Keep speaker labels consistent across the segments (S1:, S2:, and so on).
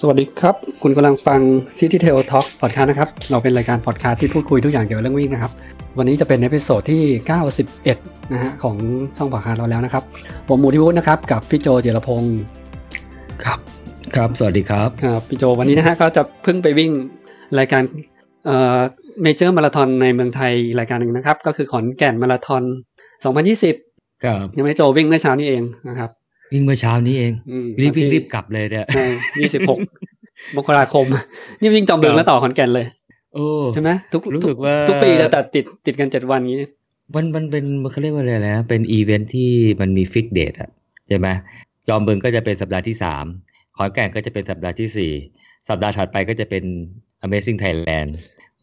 S1: สวัสดีครับ คุณกำลังฟัง City Trail Talk Podcast นะครับ เราเป็นรายการพอดคาสต์ที่พูดคุยทุกอย่างเกี่ยวกับเรื่องวิ่งนะครับ วันนี้จะเป็น episode ที่ 91 นะฮะของช่องพอดคาสต์เราแล้วนะครับ ผมหมูทิวุฒินะครับ กับพี่โจเจรพงศ์
S2: ครับ ครับ สวัสดีครับ
S1: ครับพี่โจวันนี้นะฮะก็จะเพิ่งไปวิ่งรายการเอ่อ major มาราธอนในเมืองไทยรายการหนึ่งนะครับ ก็คือขอนแก่นมาราธอน 2020
S2: ครับ
S1: ยังพี่โจวิ่งเมื่อเช้านี้เองนะครับ
S2: วิ่งเมื่อเช้านี้เอง
S1: อืม
S2: รีบวิ่ง
S1: วันที่
S2: รีบกลับเลยเนี่ย
S1: ใช่26มกราคม นี่วิ่งจอมบึงแล้วต่อขอนแก่นเลย
S2: โอ้
S1: ใช่ไหมทุก
S2: รู้สึก
S1: ทุ
S2: ว่า
S1: ทุกปีจะตัดติดติดกันเจ็ดวันนี้
S2: มันมันเป็นมันเขาเรียกว่าอะไรนะ เป็นอีเวนท์ที่มันมี fix date อะใช่ไหมจอมบึงก็จะเป็นสัปดาห์ที่สามขอนแก่นก็จะเป็นสัปดาห์ที่สี่สัปดาห์ถัดไปก็จะเป็น Amazing Thailand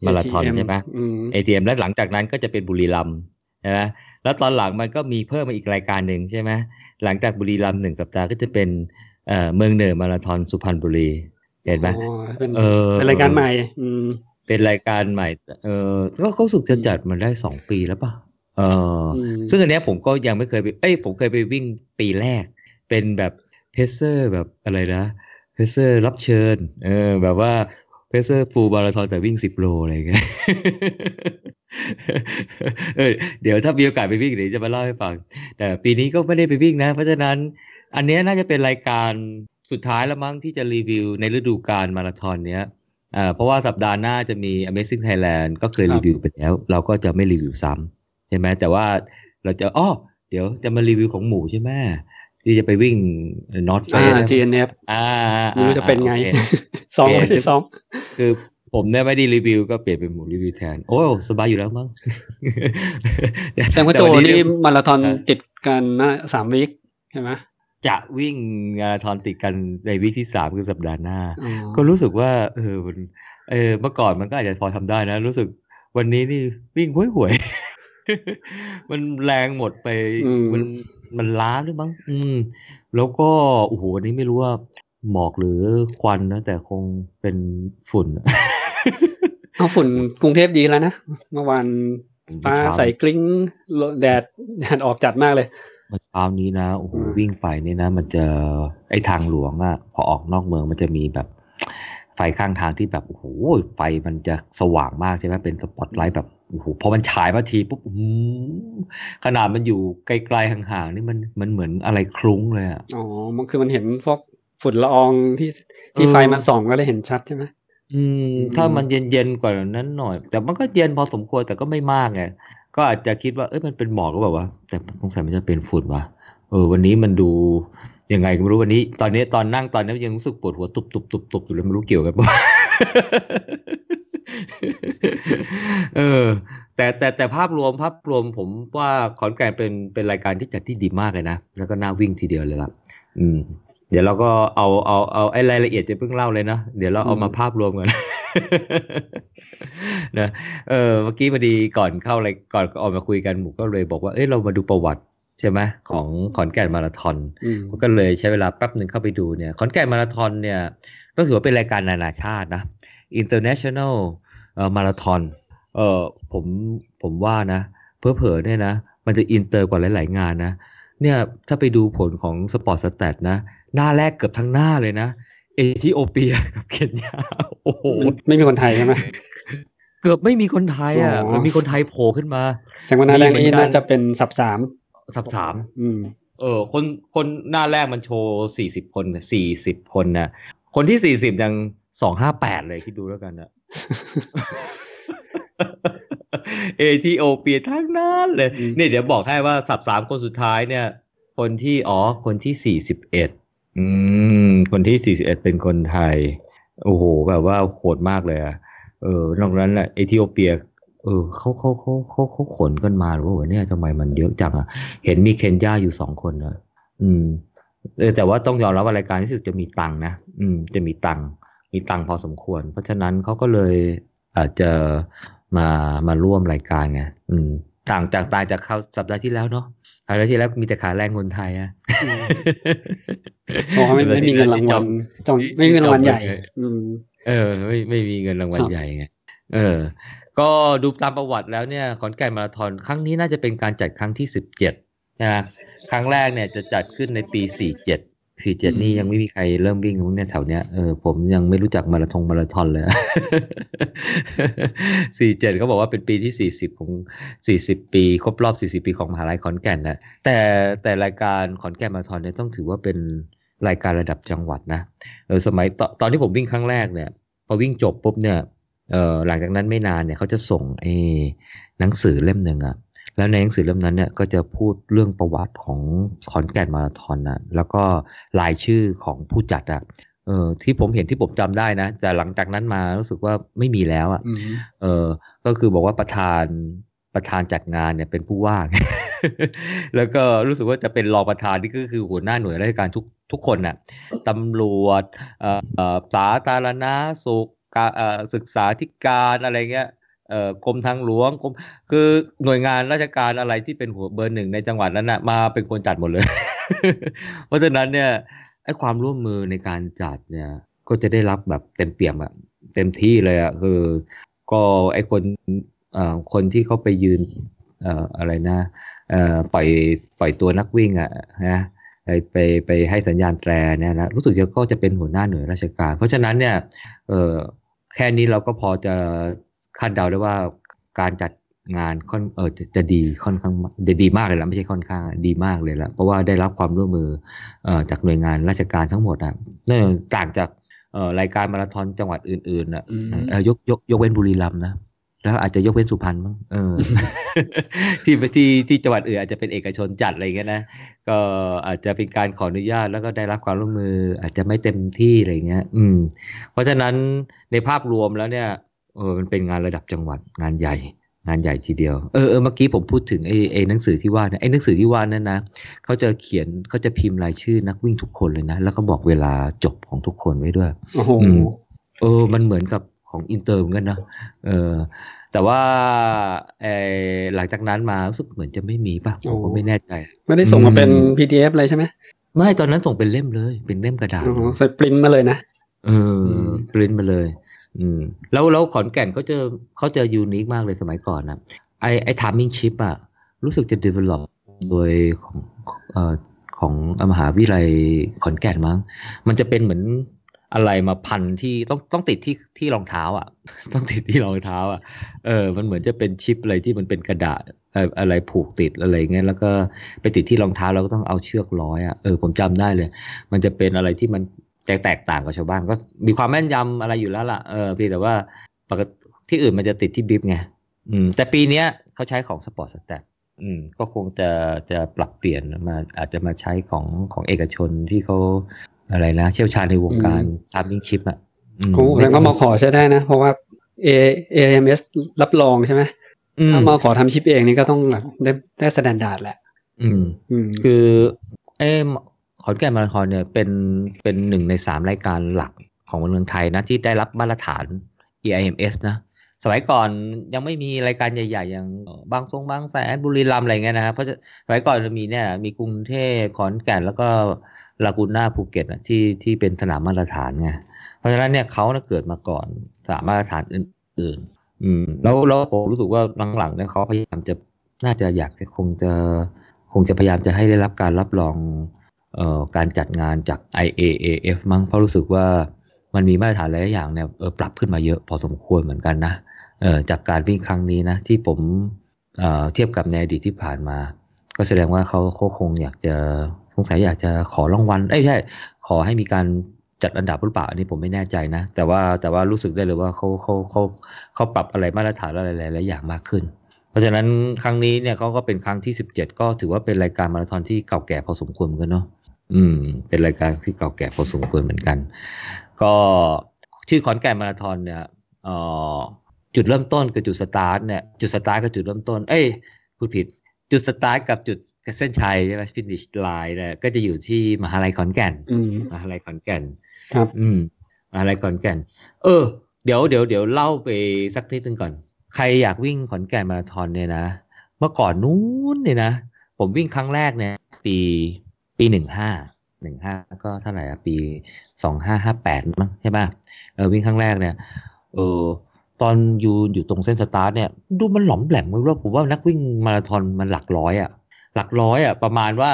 S2: มาราธอน
S1: ATM
S2: ใช่ไหม
S1: อืม
S2: ATM และหลังจากนั้นก็จะเป็นบุรีรัมย์ใช่ไหมแล้วตอนหลังมันก็มีเพิ่มมาอีกรายการหนึ่งใช่ไหมหลังจากบุรีรัมย์หนึ่งสัปดาห์ก็จะเป็นเอ่อเมืองเหนือมาราธอนสุพรรณบุรี เห็นไหม
S1: อ๋อเป็น
S2: เออ
S1: เป็นรายการใหม่ อืม
S2: เป็นรายการใหม่ เออก็เขารู้สึกจะจัดมาได้สองปีแล้วป่ะ เอออ
S1: ม
S2: ซึ่งอันเนี้ยผมก็ยังไม่เคยไป เอ้ยผมเคยไปวิ่งปีแรก เป็นแบบ pacer แบบอะไรนะ pacer รับเชิญ เออ แบบว่า pacer full มาราธอนแต่วิ่งสิบโลอะไรอย่างเงี้ย เออเดี๋ยวถ้ามีโอกาสไปวิ่งเดี๋ยวจะมาเล่าให้ฟัง แต่ปีนี้ก็ไม่ได้ไปวิ่งนะ เพราะฉะนั้นอันเนี้ยน่าจะเป็นรายการสุดท้ายแล้วมั้งที่จะรีวิวในฤดูกาลมาราธอนเนี้ยอ่าเพราะว่าสัปดาห์หน้าจะมี Amazing Thailand ก็เคย
S1: ครับ
S2: รีวิวไปแล้ว เราก็จะไม่รีวิวซ้ำใช่ไหมแต่ว่าเราจะอ้อเดี๋ยวจะมารีวิวของหมูใช่ไหมที่จะไปวิ่ง North
S1: อ่า
S2: Face นะ
S1: GNF
S2: อ่า
S1: ไม่รู้จะเป็นไง
S2: โอค
S1: ซ้อม
S2: โอเค
S1: ไม่ได้ซ้อม
S2: คือ ผมเนี่ยไม่ได้รีวิวก็เปลี่ยนเป็นหมูรีวิวแทน โอ้สบายอยู่แล้วมั้ง
S1: แซงว่าโจ
S2: ต่วั
S1: นี่มาราธอน
S2: อ่า
S1: ติดกันนะสามวีคใช่ไหม
S2: จะวิ่งมาราธอนติดกันในวิกที่สามคือสัปดาห์หน้า
S1: อ๋อ
S2: ก็รู้สึกว่า เออมันเออเมื่อก่อนมันก็อาจจะพอทำได้นะ รู้สึกวันนี้นี่วิ่งห่วยห่วยๆมันแรงหมดไป
S1: อืม
S2: มันมันล้าด้วยมั้งอืม แล้วก็โอ้โหวันนี้ไม่รู้ว่า หมอกหรือควันนะ แต่คงเป็นฝุ่น
S1: เอาฝุ่นกรุงเทพดีแล้วนะ เมื่อวานฟ้า
S2: เช้า
S1: ใสกลิ้งแดดแดดออกจัดมากเลย
S2: เมื่อเช้านี้นะโอ้โห
S1: อืม
S2: วิ่งไปเนี่ยนะ มันจะไอ้ทางหลวงอะพอออกนอกเมืองมันจะมีแบบ ไฟข้างทางที่แบบโอ้โหไฟมันจะสว่างมากใช่ไหมเป็นสปอตไลท์แบบโอ้โหพอมันฉายมาทีปุ๊บอื้อหือขนาดมันอยู่ไกลๆห่างๆนี่มันมันเหมือนอะไรคลุ้งเลยอะ
S1: อ๋อมันคือมันเห็นพวก ฝุ่นละอองที่ที่
S2: เออ
S1: ไฟมันส่องก็เลยเห็นชัดใช่ไหม
S2: อืม ถ้ามันเย็นๆกว่านั้นหน่อย แต่มันก็เย็นพอสมควรแต่ก็ไม่มากไงก็อาจจะคิดว่าเอ้ยมันเป็นหมอกก็แบบว่าวะแต่สงสัยมันจะเป็นฝุ่นว่ะเออ วันนี้มันดูยังไงก็ไม่รู้วันนี้ ตอนนี้ตอนนั่งตอนนี้ยังรู้สึกปวดหัวตุบตุบตุบตุบอยู่เลยไม่รู้เกี่ยวกันปะเออ แต่แต่แต่ภาพรวมภาพรวมผมว่าขอนแก่นเป็นเป็นรายการที่จัดที่ดีมากเลยนะ แล้วก็น่าวิ่งทีเดียวเลยล่ะ อืม เดี๋ยวเราก็เอาเอาเอาไอ้รายละเอียดจะเพิ่งเล่าเลยนะเดี๋ยวเราเอามาภาพรวมกันนะเออเมื่อกี้พอดีก่อนเข้าอะไรก่อนออกมาคุยกันหมูก็เลยบอกว่าเอ้ยเรามาดูประวัติใช่ไหมของขอนแก่นมาราธอน
S1: อืม
S2: ก็เลยใช้เวลาแป๊บหนึ่งเข้าไปดูเนี่ยขอนแก่นมาราธอนเนี่ยก็ถือว่าเป็นรายการนานาชาตินะ international เอ่อมาราธอนเออผมผมว่านะเผลอเผลอๆเนี่ยนะ มันจะอินเตอร์กว่าหลาย ๆ งานนะเนี่ยถ้าไปดูผลของ Sportstats นะ หน้าแรกเกือบทั้งหน้าเลยนะเอธิโอเปียกับเคนยาโอ้โห
S1: มันไม่มีคนไทยใช่ไหม
S2: เกือบไม่มีคนไทยอะ
S1: อ๋อ
S2: มันมีคนไทยโผล่ขึ้นมา
S1: แสดงว่าหน้าแรก
S2: มีเหมื
S1: นี้
S2: อนกัน
S1: นี้น่าจะเป็น sub สาม
S2: sub สาม
S1: อืม
S2: เออ คนคนหน้าแรกมันโชว์สี่สิบคนสี่สิบคนนะคนที่สี่สิบยังสองห้าแปดเลยคิดดูแล้วกันนะเอธิโอเปียทั้งนั้นเลย
S1: อืม
S2: เนี่ยเดี๋ยวบอกให้ว่า sub สามคนสุดท้ายเนี่ย คนที่อ๋อคนที่สี่สิบเอ็ด อืม คนที่สี่สิบเอ็ดเป็นคนไทย โอ้โห แบบว่าโหดมากเลยอะเออนอกนั้นแหละเอธิโอเปีย เออเขาเขาเขาเขาเขาขนกันมาหรือว่าเนี่ยทำไมมันเยอะจังอะเห็นมีเคนยาอยู่สองคนนะอืมเออแต่ว่าต้องยอมรับว่ารายการที่สุดจะมีตังนะ อืม จะมีตังมีตังพอสมควร เพราะฉะนั้นเขาก็เลยอาจจะมามาร่วมรายการไงอืม ต่างจากต่างจากเขาวสัปดาห์ที่แล้วเนาะ สัปดาห์ที่แล้วมีแต่ขาแรงคนไทยอะ
S1: อืมเพราะว่าไม่ไม่มีเงินรางวัลจองไม่มีเงินรางวัลใหญ่อืม
S2: เออ ไม่ไม่มีเงินรางวัล
S1: ครับ
S2: ใหญ่ไงเออ ก็ดูตามประวัติแล้วเนี่ยขอนแก่นมาราธอนครั้งนี้น่าจะเป็นการจัดครั้งที่สิบเจ็ดนะครั้งแรกเนี่ยจะจัดขึ้นในปีสี่เจ็ด สี่เจ็ดนี่ยังไม่มีใครเริ่มวิ่งเนี่ยแถวเนี้ยเออผมยังไม่รู้จักมาราธงมาราธอนเลยสี่เจ็ดเขาบอกว่าเป็นปีที่สี่สิบของสี่สิบปี ครบรอบสี่สิบปีของมหาลัยขอนแก่นนะแต่แต่รายการขอนแก่นมาราธอนเนี่ยต้องถือว่าเป็นรายการระดับจังหวัดนะเออสมัยตตอนที่ผมวิ่งครั้งแรกเนี่ย พอวิ่งจบปุ๊บเนี่ยเออหลังจากนั้นไม่นานเนี่ยเขาจะส่งไอ้หนังสือเล่มหนึ่งอะ แล้วในหนังสือเล่มนั้นเนี่ยก็จะพูดเรื่องประวัติของขอนแก่นมาราธอนนะแล้วก็รายชื่อของผู้จัดอะเออที่ผมเห็นที่ผมจำได้นะ แต่หลังจากนั้นมารู้สึกว่าไม่มีแล้วอะ
S1: อืม
S2: เออก็คือบอกว่าประธานประธานจัดงานเนี่ยเป็นผู้ว่าแล้วก็รู้สึกว่าจะเป็นรองประธานนี่ก็คือหัวหน้าหน่วยราชการทุกทุกคนน่ะตำรวจเอ่อเอ่อสาธารณสุขการเอ่อศึกษาธิการอะไรเงี้ยเอ่อ กรมทางหลวงกรมคือหน่วยงานราชการอะไรที่เป็นหัวเบอร์หนึ่งในจังหวัดนั้นน่ะมาเป็นคนจัดหมดเลย เพราะฉะนั้นเนี่ยไอ้ความร่วมมือในการจัดเนี่ย ก็จะได้รับแบบเต็มเปี่ยมอะเต็มที่เลยอะคือ ก็ไอ้คนเอ่อคนที่เขาไปยืนเอ่ออะไรนะเอ่อปล่อยปล่อยตัวนักวิ่งอะนะไปไปไปให้สัญญาณแตรเนี่ยนะรู้สึกจะก็จะเป็นหัวหน้าหน่วยราชการ เพราะฉะนั้นเนี่ยเออแค่นี้เราก็พอจะ คาดเดาได้ว่าการจัดงานค่อนเออจะจะดีค่อนข้างจะดีมากเลยละไม่ใช่ค่อนข้างดีมากเลยละเพราะว่าได้รับความร่วมมือเอ่อจากหน่วยงานราชการทั้งหมดอะเนื่องต่างจากเอ่อรายการมาราธอนจังหวัดอื่นๆอะ
S1: อืม
S2: เออยกยกยกเว้นบุรีรัมย์นะแล้วอาจจะยกเว้นสุพรรณมั้งเออที่ที่ที่จังหวัดอื่นอาจจะเป็นเอกชนจัดอะไรเงี้ยนะก็อาจจะเป็นการขออนุญาตแล้วก็ได้รับความร่วมมืออาจจะไม่เต็มที่อะไรเงี้ย อืม เพราะฉะนั้นในภาพรวมแล้วเนี่ย เออมันเป็นงานระดับจังหวัดงานใหญ่ งานใหญ่ทีเดียวเออเออเมื่อกี้ผมพูดถึงไอ้ไอ้หนังสือที่ว่าเนี่ยไอ้หนังสือที่ว่านั่นนะเขาจะเขียนเขาจะพิมพ์รายชื่อนักวิ่งทุกคนเลยนะ แล้วก็บอกเวลาจบของทุกคนไว้ด้วย
S1: โอ้โห
S2: อืมเออ มันเหมือนกับของอินเตอร์เหมือนกันนะเออแต่ว่าเออหลังจากนั้นมารู้สึกเหมือนจะไม่มีป่ะผมก็ไม่แน่ใจ
S1: ไม่ได้ส่งมาเป็น
S2: อืม
S1: PDF เลยใช่ไหม
S2: ไม่ตอนนั้นส่งเป็นเล่มเลย เป็นเล่มกระดาษ
S1: อ๋อใส่ปริ้นมาเลยนะ
S2: เออ
S1: ม
S2: ปริ้นมาเลย อืมแล้วแล้วขอนแก่นเขาเจะเขาเจะ unique มากเลยสมัยก่อนนะไอไอ timing chip อะรู้สึกจะ develop โดยของเอ่อของมหาวิทยาลัยขอนแก่นมั้ง มันจะเป็นเหมือนอะไรมาพันที่ต้องต้องติดที่ที่รองเท้าอะ ต้องติดที่รองเท้าอะเออ มันเหมือนจะเป็นชิปอะไรที่มันเป็นกระดาษอะไรผูกติดอะไรเงี้ยแล้วก็ไปติดที่รองเท้าเราก็ต้องเอาเชือกร้อยอะเออผมจำได้เลย มันจะเป็นอะไรที่มัน แตกแตกต่างกับชาวบ้านก็มีความแม่นยำอะไรอยู่แล้วล่ะเออเพียงแต่ว่าปกติที่อื่นมันจะติดที่บิ๊บไงอืมแต่ปีเนี้ยเขาใช้ของ Sportstats อืมก็คงจะจะปรับเปลี่ยนมาอาจจะมาใช้ของของเอกชนที่เขาอะไรนะเชี่ยวชาญในวงการ timing chip อะอืม
S1: คงแล้วก็มาขอใช้ได้นะ เพราะว่า A AIMS รับรองใช่ไหม
S2: อืม
S1: ถ้ามาขอทำชิปเองนี่ก็ต้องแบบได้ได้ standard แหละ
S2: อืม
S1: อืม
S2: คือ เอ้ ขอนแก่นมาราธอนเนี่ยเป็นเป็นหนึ่งในสามรายการหลักของเมืองไทยนะที่ได้รับมาตรฐาน EIMS นะสมัยก่อนยังไม่มีรายการใหญ่ ๆ อย่างบางทรงบางแสนบุรีรัมย์อะไรเงี้ยนะครับเพราะจะสมัยก่อนจะมีเนี่ยมีกรุงเทพขอนแก่นแล้วก็ลากูน่าภูเก็ตอะที่ที่เป็นสนามมาตรฐานไงเพราะฉะนั้นเนี่ยเขาน่ะเกิดมาก่อนสนามมาตรฐานอื่นๆ อืม แล้วแล้วผมรู้สึกว่าหลังๆเนี่ยเขาพยายามจะน่าจะอยากจะคงจะคงจะพยายามจะให้ได้รับการรับรอง การจัดงานจาก IAAF มั้งเพราะรู้สึกว่ามันมีมาตรฐานหลายอย่างเนี่ยปรับขึ้นมาเยอะพอสมควรเหมือนกันนะเออจากการวิ่งครั้งนี้นะที่ผมเอ่อเทียบกับในอดีตที่ผ่านมา ก็แสดงว่าเขาเขาคงอยากจะสงสัยอยากจะขอรางวัลเอ้ยใช่ขอให้มีการจัดอันดับหรือเปล่าอันนี้ผมไม่แน่ใจนะ แต่ว่าแต่ว่ารู้สึกได้เลยว่าเขาเขาเขาเขาปรับอะไรมาตรฐานอะไรหลายอย่างมากขึ้น เพราะฉะนั้นครั้งนี้เนี่ยเขาก็เป็นครั้งที่สิบเจ็ดก็ถือว่าเป็นรายการมาราธอนที่เก่าแก่พอสมควรเหมือนกันเนาะ อืม เป็นรายการที่เก่าแก่พอสมควรเหมือนกัน ก็ชื่อขอนแก่นมาราธอนเนี่ยเอ่อจุดเริ่มต้นกับจุดสตาร์ทเนี่ยจุดสตาร์ทกับจุดเริ่มต้น เอ้ยพูดผิด จุดสตาร์ทกับจุดเส้นชัยใช่ไหม finish line เนี่ยก็จะอยู่ที่มหาลัยขอนแก่น
S1: อืม
S2: มหาลัยขอนแก่น
S1: ครับ
S2: อืมอะไรขอนแก่น เออ เดี๋ยวเดี๋ยวเดี๋ยวเล่าไปสักนิดนึงก่อน ใครอยากวิ่งขอนแก่นมาราธอนเนี่ยนะ เมื่อก่อนนู้นเนี่ยนะ ผมวิ่งครั้งแรกเนี่ยปี ปีหนึ่งห้าหนึ่งห้าก็เท่าไหร่อะปีสองห้าห้าแปดมั้งใช่ป่ะเออวิ่งครั้งแรกเนี่ยเออตอนอยู่อยู่ตรงเส้นสตาร์ทเนี่ยดูมันหลอมแหลมไม่รู้ผมว่านักวิ่งมาราธอนมันหลักร้อยอะหลักร้อยอะประมาณว่า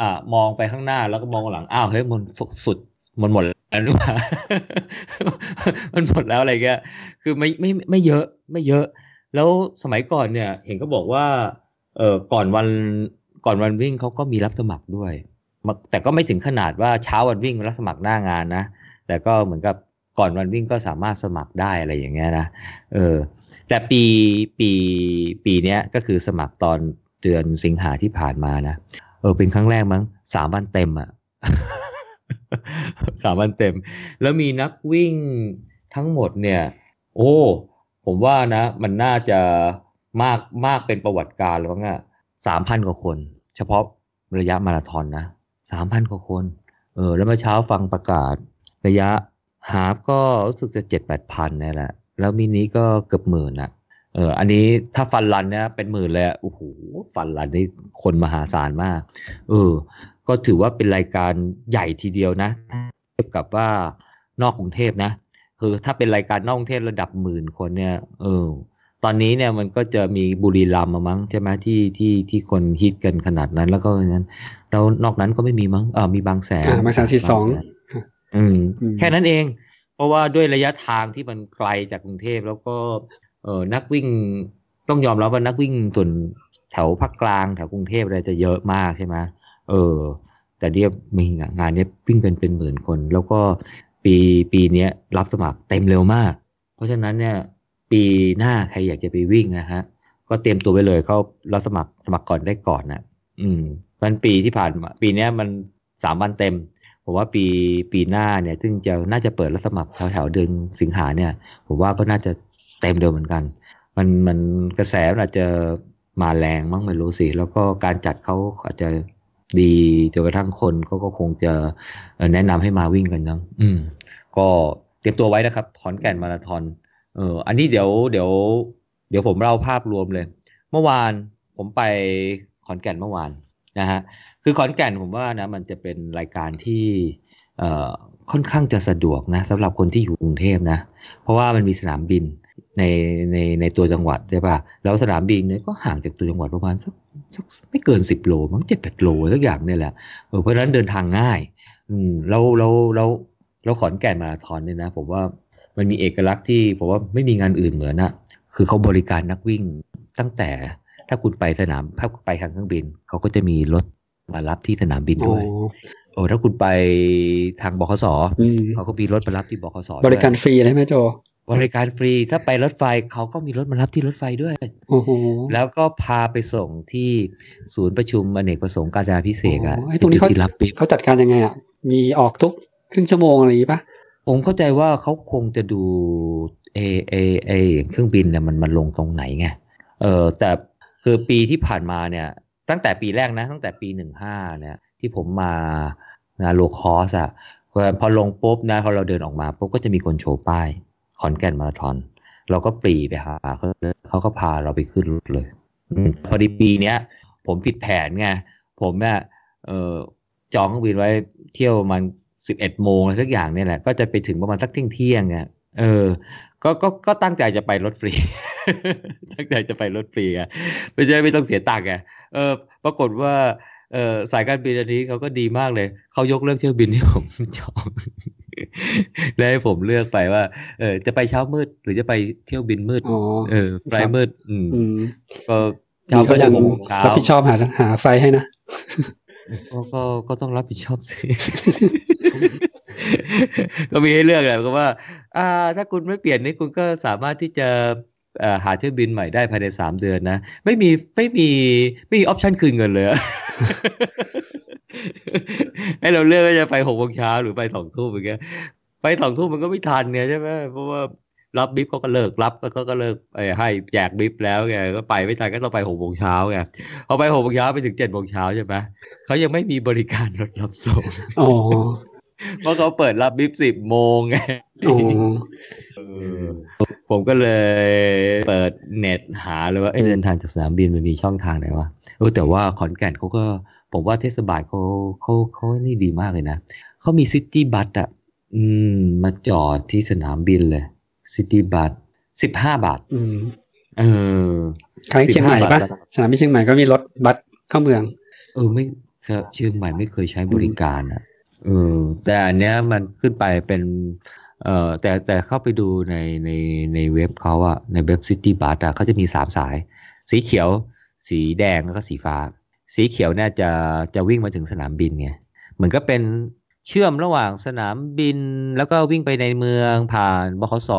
S2: อ่ามองไปข้างหน้าแล้วก็มองหลังอ้าวเฮ้ยมันสุดมันหมดแล้วหรือเปล่ามันหมดแล้วอะไรเงี้ยคือไม่ไม่ไม่เยอะไม่เยอะ แล้วสมัยก่อนเนี่ยเห็นก็บอกว่าเออก่อนวัน ก่อนวันวิ่งเขาก็มีรับสมัครด้วย แต่ก็ไม่ถึงขนาดว่าเช้าวันวิ่งรับสมัครหน้างานนะ แต่ก็เหมือนกับก่อนวันวิ่งก็สามารถสมัครได้อะไรอย่างเงี้ยนะ เออ แต่ปีปีปีเนี้ยก็คือสมัครตอนเดือนสิงหาที่ผ่านมานะ เออ เป็นครั้งแรกมั้งสามวันเต็มอะ่ะสามวันเต็ม แล้วมีนักวิ่งทั้งหมดเนี่ย โอ้ ผมว่านะ มันน่าจะมากมากเป็นประวัติการแล้วง่ะ สามพันกว่าคน เฉพาะระยะมาราธอนนะสามพันกว่าคน เออ แล้วเมื่อเช้าฟังประกาศ ระยะฮาฟก็รู้สึกจะเจ็ดแปดพันนี่แหละ แล้วมินิก็เกือบหมื่นอะเออ อันนี้ถ้าฟันรันเนี่ยเป็นหมื่นเลยโอ้โห ฟันรันนี่คนมหาศาลมาก เออ ก็ถือว่าเป็นรายการใหญ่ทีเดียวนะ เทียบกับว่านอกกรุงเทพนะ คือถ้าเป็นรายการนอกกรุงเทพระดับหมื่นคนเนี่ย เออ ตอนนี้เนี่ยมันก็จะมีบุรีรัมย์มั้งใช่ไหมที่ที่ที่คนฮิตกันขนาดนั้น แล้วก็นั้นแล้วนอกนั้นก็ไม่มีมั้งเออมีบางแสน
S1: บางแสนสี่สอง
S2: อืม แค่นั้นเอง เพราะว่าด้วยระยะทางที่มันไกลจากกรุงเทพแล้วก็เออนักวิ่งต้องยอมรับว่านักวิ่งส่วนแถวภาคกลางแถวกรุงเทพอะไรจะเยอะมากใช่ไหมเออ แต่เดียมีงานนี้วิ่งกันเป็นหมื่นคน แล้วก็ปีปีนี้รับสมัครเต็มเร็วมาก เพราะฉะนั้นเนี่ย ปีหน้าใครอยากจะไปวิ่งนะฮะก็เตรียมตัวไปเลยเขารับสมัครสมัครก่อนได้ก่อนนะอืมมันปีที่ผ่านมาปีนี้มันสามวันเต็มผมว่าปีปีหน้าเนี่ย ซึ่งจะน่าจะเปิดรับสมัครแถวๆเดือนสิงหาเนี่ย ผมว่าก็น่าจะเต็มเดิมเหมือนกัน มันมันกระแสอาจจะมาแรงมั้งไม่รู้สิ แล้วก็การจัดเขาอาจจะดีจนกระทั่งคนก็ก็คงจะแนะนำให้มาวิ่งกันนะอืม ก็เตรียมตัวไว้นะครับขอนแก่นมาราธอน เอออันนี้เดี๋ยวเดี๋ยวเดี๋ยวผมเล่าภาพรวมเลย เมื่อวานผมไปขอนแก่นเมื่อวานนะฮะคือขอนแก่นผมว่านะมันจะเป็นรายการที่เอ่อค่อนข้างจะสะดวกนะสำหรับคนที่อยู่กรุงเทพนะ เพราะว่ามันมีสนามบินในในในตัวจังหวัดใช่ปะแล้วสนามบินเนี่ยก็ห่างจากตัวจังหวัดประมาณสักสักไม่เกินสิบโล มั้งเจ็ดแปดโลสักอย่างเนี่ยแหละเออเพราะฉะนั้นเดินทางง่าย อืมแล้วแล้วแล้วแล้วขอนแก่นมาราธอนเนี่ยนะ ผมว่า มันมีเอกลักษณ์ที่ผมว่าไม่มีงานอื่นเหมือนนะคือเขาบริการนักวิ่งตั้งแต่ถ้าคุณไปสนามถ้าไปทางเครื่องบิน เขาก็จะมีรถมารับที่สนามบินด้วย โอ้ถ้าคุณไปทางบขสเขาก็มีรถมารับที่บขส
S1: บริการฟรีใช่ไหมโจ
S2: บริการฟรีถ้าไปรถไฟเขาก็มีรถมารับที่รถไฟด้วยแล้วก็พาไปส่งที่ศูนย์ประชุมอเนกประสงค์การจนาพิเศษอะ
S1: ตรงนี้เขารับเขาจัดการยังไงอะมีออกทุกครึ่งชั่วโมงอะไรอย่างนี้ปะ
S2: ผมเข้าใจว่าเขาคงจะดูเอเอเอเครื่องบินเนี่ยมันมันลงตรงไหนไงเออแต่คือปีที่ผ่านมาเนี่ย ตั้งแต่ปีแรกนะ ตั้งแต่ปีหนึ่งห้าเนี่ย ที่ผมมา low cost อะพอลงปุ๊บนะพอเราเดินออกมาปุ๊บก็จะมีคนโชว์ป้ายขอนแก่นมาราธอน เราก็ปรี่ไปหาเขาเขาก็พาเราไปขึ้นรถเลยอพอดีปีเนี้ย ผมผิดแผนไงผมเนี่ยเออจองเครื่องบินไว้เที่ยวมัน สิบเอ็ดโมงอะไรสักอย่างเนี่ยแหละ ก็จะไปถึงประมาณสักเที่ยงเที่ยงไงเออ ก็ก็ก็ตั้งใจจะไปรถฟรี ตั้งใจจะไปรถฟรีไงไม่ใช่ไม่ต้องเสียตังค์ไงเออ ปรากฏว่าเออสายการบินอันนี้เขาก็ดีมากเลย เขายกเลิกเที่ยวบินที่ผมจองแล้วให้ผมเลือกไปว่า เออจะไปเช้ามืด หรือจะไปเที่ยวบินมืดเออไฟมืด อืมก็
S1: เช้าก็ยังรับผิดชอบหาหาไฟให้นะ
S2: ก็ก็ก็ต้องรับผิดชอบสิก็มีให้เลือกแหละก็ว่า อ่า ถ้าคุณไม่เปลี่ยนนี่คุณก็สามารถที่จะหาเที่ยวบินใหม่ได้ภายในสามเดือนนะ ไม่มีไม่มีไม่มีออปชั่นคืนเงินเลยให้เราเลือกว่าจะไปหกโมงเช้าหรือไปสองทุ่มอย่างเงี้ยไปสองทุ่มมันก็ไม่ทันเนี่ยใช่ไหมเพราะว่า รับบิฟเขาก็เลิกรับแล้วก็ก็เลิกไปให้แจกบิฟแล้วไงก็ไปไม่ทันก็ต้องไปหกโมงเช้าไงพอไปหกโมงเช้าไปถึงเจ็ดโมงเช้าใช่ไหมเขายังไม่มีบริการรถรับส่งอ๋อเพราะเขาเปิดรับ bib สิบโมงไงผมก็เลยเปิดเน็ตหาเลยว่าเดินทางจากสนามบินมันมีช่องทางไหนวะเออแต่ว่าขอนแก่นเขาก็ ผมว่าเทศบาลเขาเขาเขานี่ดีมากเลยนะเขามี city bus อะ อืม มาจอดที่สนามบินเลย city bus สิบห้าบาท อืมเออ
S1: คล้ายเชียงใหม่ปะสนามบินเชียงใหม่ก็มีรถบัสเข้าเมือง
S2: เออไม่เชียงใหม่ไม่เคยใช้บริการอะเออแต่อันเนี้ยมันขึ้นไปเป็นเอ่อแต่แต่เข้าไปดูในในในเว็บเขาอะในเว็บซิตี้บัสอะเขาจะมีสามสาย สีเขียว สีแดงแล้วก็สีฟ้า สีเขียวเนี่ยจะจะวิ่งมาถึงสนามบินไงเหมือนก็เป็น เชื่อมระหว่างสนามบิน แล้วก็วิ่งไปในเมืองผ่านบขส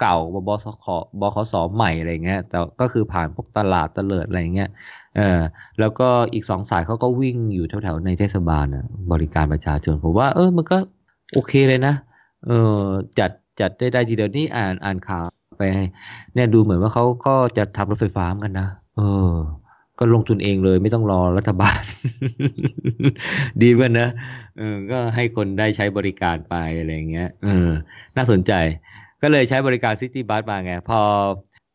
S2: เก่าบบสขบขสใหม่อะไรเงี้ยแต่ก็คือผ่านพวกตลาดตะเลิดอะไรเงี้ยเออแล้วก็อีกสองสายเขาก็วิ่งอยู่แถวๆในเทศบาลนะบริการประชาชนผมว่า เออมันก็โอเคเลยนะเออจัดจัดได้ได้ทีเดียวนี่อ่านอ่านข่าวไปเนี่ยดูเหมือนว่าเขาก็จะทำรถไฟฟ้ากันนะเออ ก็ลงทุนเองเลยไม่ต้องรอรัฐบาล ดีเหมือนกันนะเออก็ให้คนได้ใช้บริการไปอะไรเงี้ยเออน่าสนใจ ก็เลยใช้บริการ city bus มาไง พอ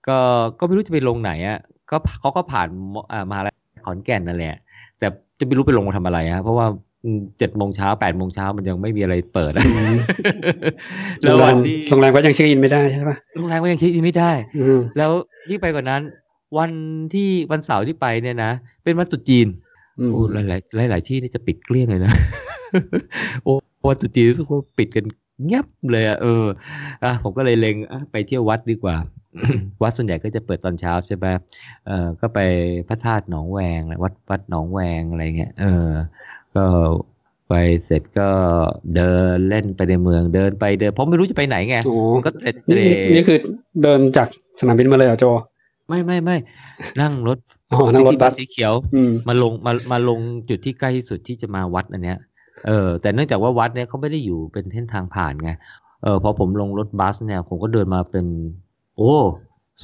S2: ก็ก็ไม่รู้จะไปลงไหนอะก็เขาก็ผ่านมอ่ามหาลัยขอนแก่นนั่นแหละ แต่จะไม่รู้ไปลงมาทำอะไรฮะเพราะว่าเจ็ดโมงเช้าแปดโมงเช้ามันยังไม่มีอะไรเปิด
S1: โรงแรมโรงแรมก็ยังเช็คอินไม่ได้ใช่ปะ
S2: โรงแรมก็ยังเช็คอินไม่ได้
S1: อืม
S2: แล้วยิ่งไปกว่านั้น วันที่วันเสาร์ที่ไปเนี่ยนะ เป็นวันตรุษจีน
S1: อืม
S2: โอ้หลายหลายหลายๆที่นี่จะปิดเกลี้ยงเลยนะ โอ้วันตรุษจีนรู้สึกว่าปิดกันเงียบเลยอะเอออะผมก็เลยเล็งอะไปเที่ยววัดดีกว่า วัดส่วนใหญ่ก็จะเปิดตอนเช้าใช่ไหมเออก็ไปพระธาตุหนองแวงวัดวัดหนองแวงอะไรเงี้ยเออ ก็ไปเสร็จก็เดินเล่นไปในเมืองเดินไปเดินเพราะไม่รู้จะไปไหนไง
S1: โอ้
S2: มันก็เตร็ดเต
S1: นี่
S2: ร่
S1: นี่คือเดินจากสนามบินมาเลยเหรอโจ
S2: ไม่ไม่ไม่นั่งรถ
S1: อ๋อนั่งรถบัส
S2: สีเขียว
S1: อืม
S2: มาลงมามาลงจุดที่ใกล้ที่สุดที่จะมาวัดอันเนี้ยเออแต่เนื่องจากว่าวัดเนี้ยเขาไม่ได้อยู่เป็นเส้นทางผ่านไงเออพอผมลงรถบัสเนี่ย ผมก็เดินมาเป็น โอ้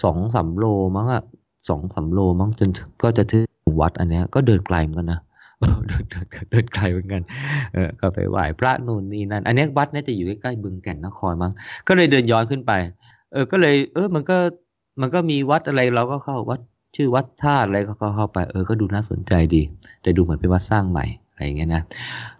S2: สองสามโลมั้งอะสองสามโลมั้งจนถึงก็จะถึงวัดอันเนี้ยก็เดินไกลเหมือนกันนะเออเดินเดินเดินไกลเหมือนกัน เออก็ไปไหว้พระนู่นนี่นั่น อันเนี้ยวัดเนี่ยจะอยู่ใกล้ๆบึงแก่นนครมั้ง ก็เลยเดินย้อนขึ้นไป เออ ก็เลย เออ มันก็ มันก็มีวัดอะไรเราก็เข้าวัดชื่อวัดธาตุอะไรก็เข้าไป เออก็ดูน่าสนใจดี แต่ดูเหมือนเป็นวัดสร้างใหม่อะไรอย่างเงี้ยนะ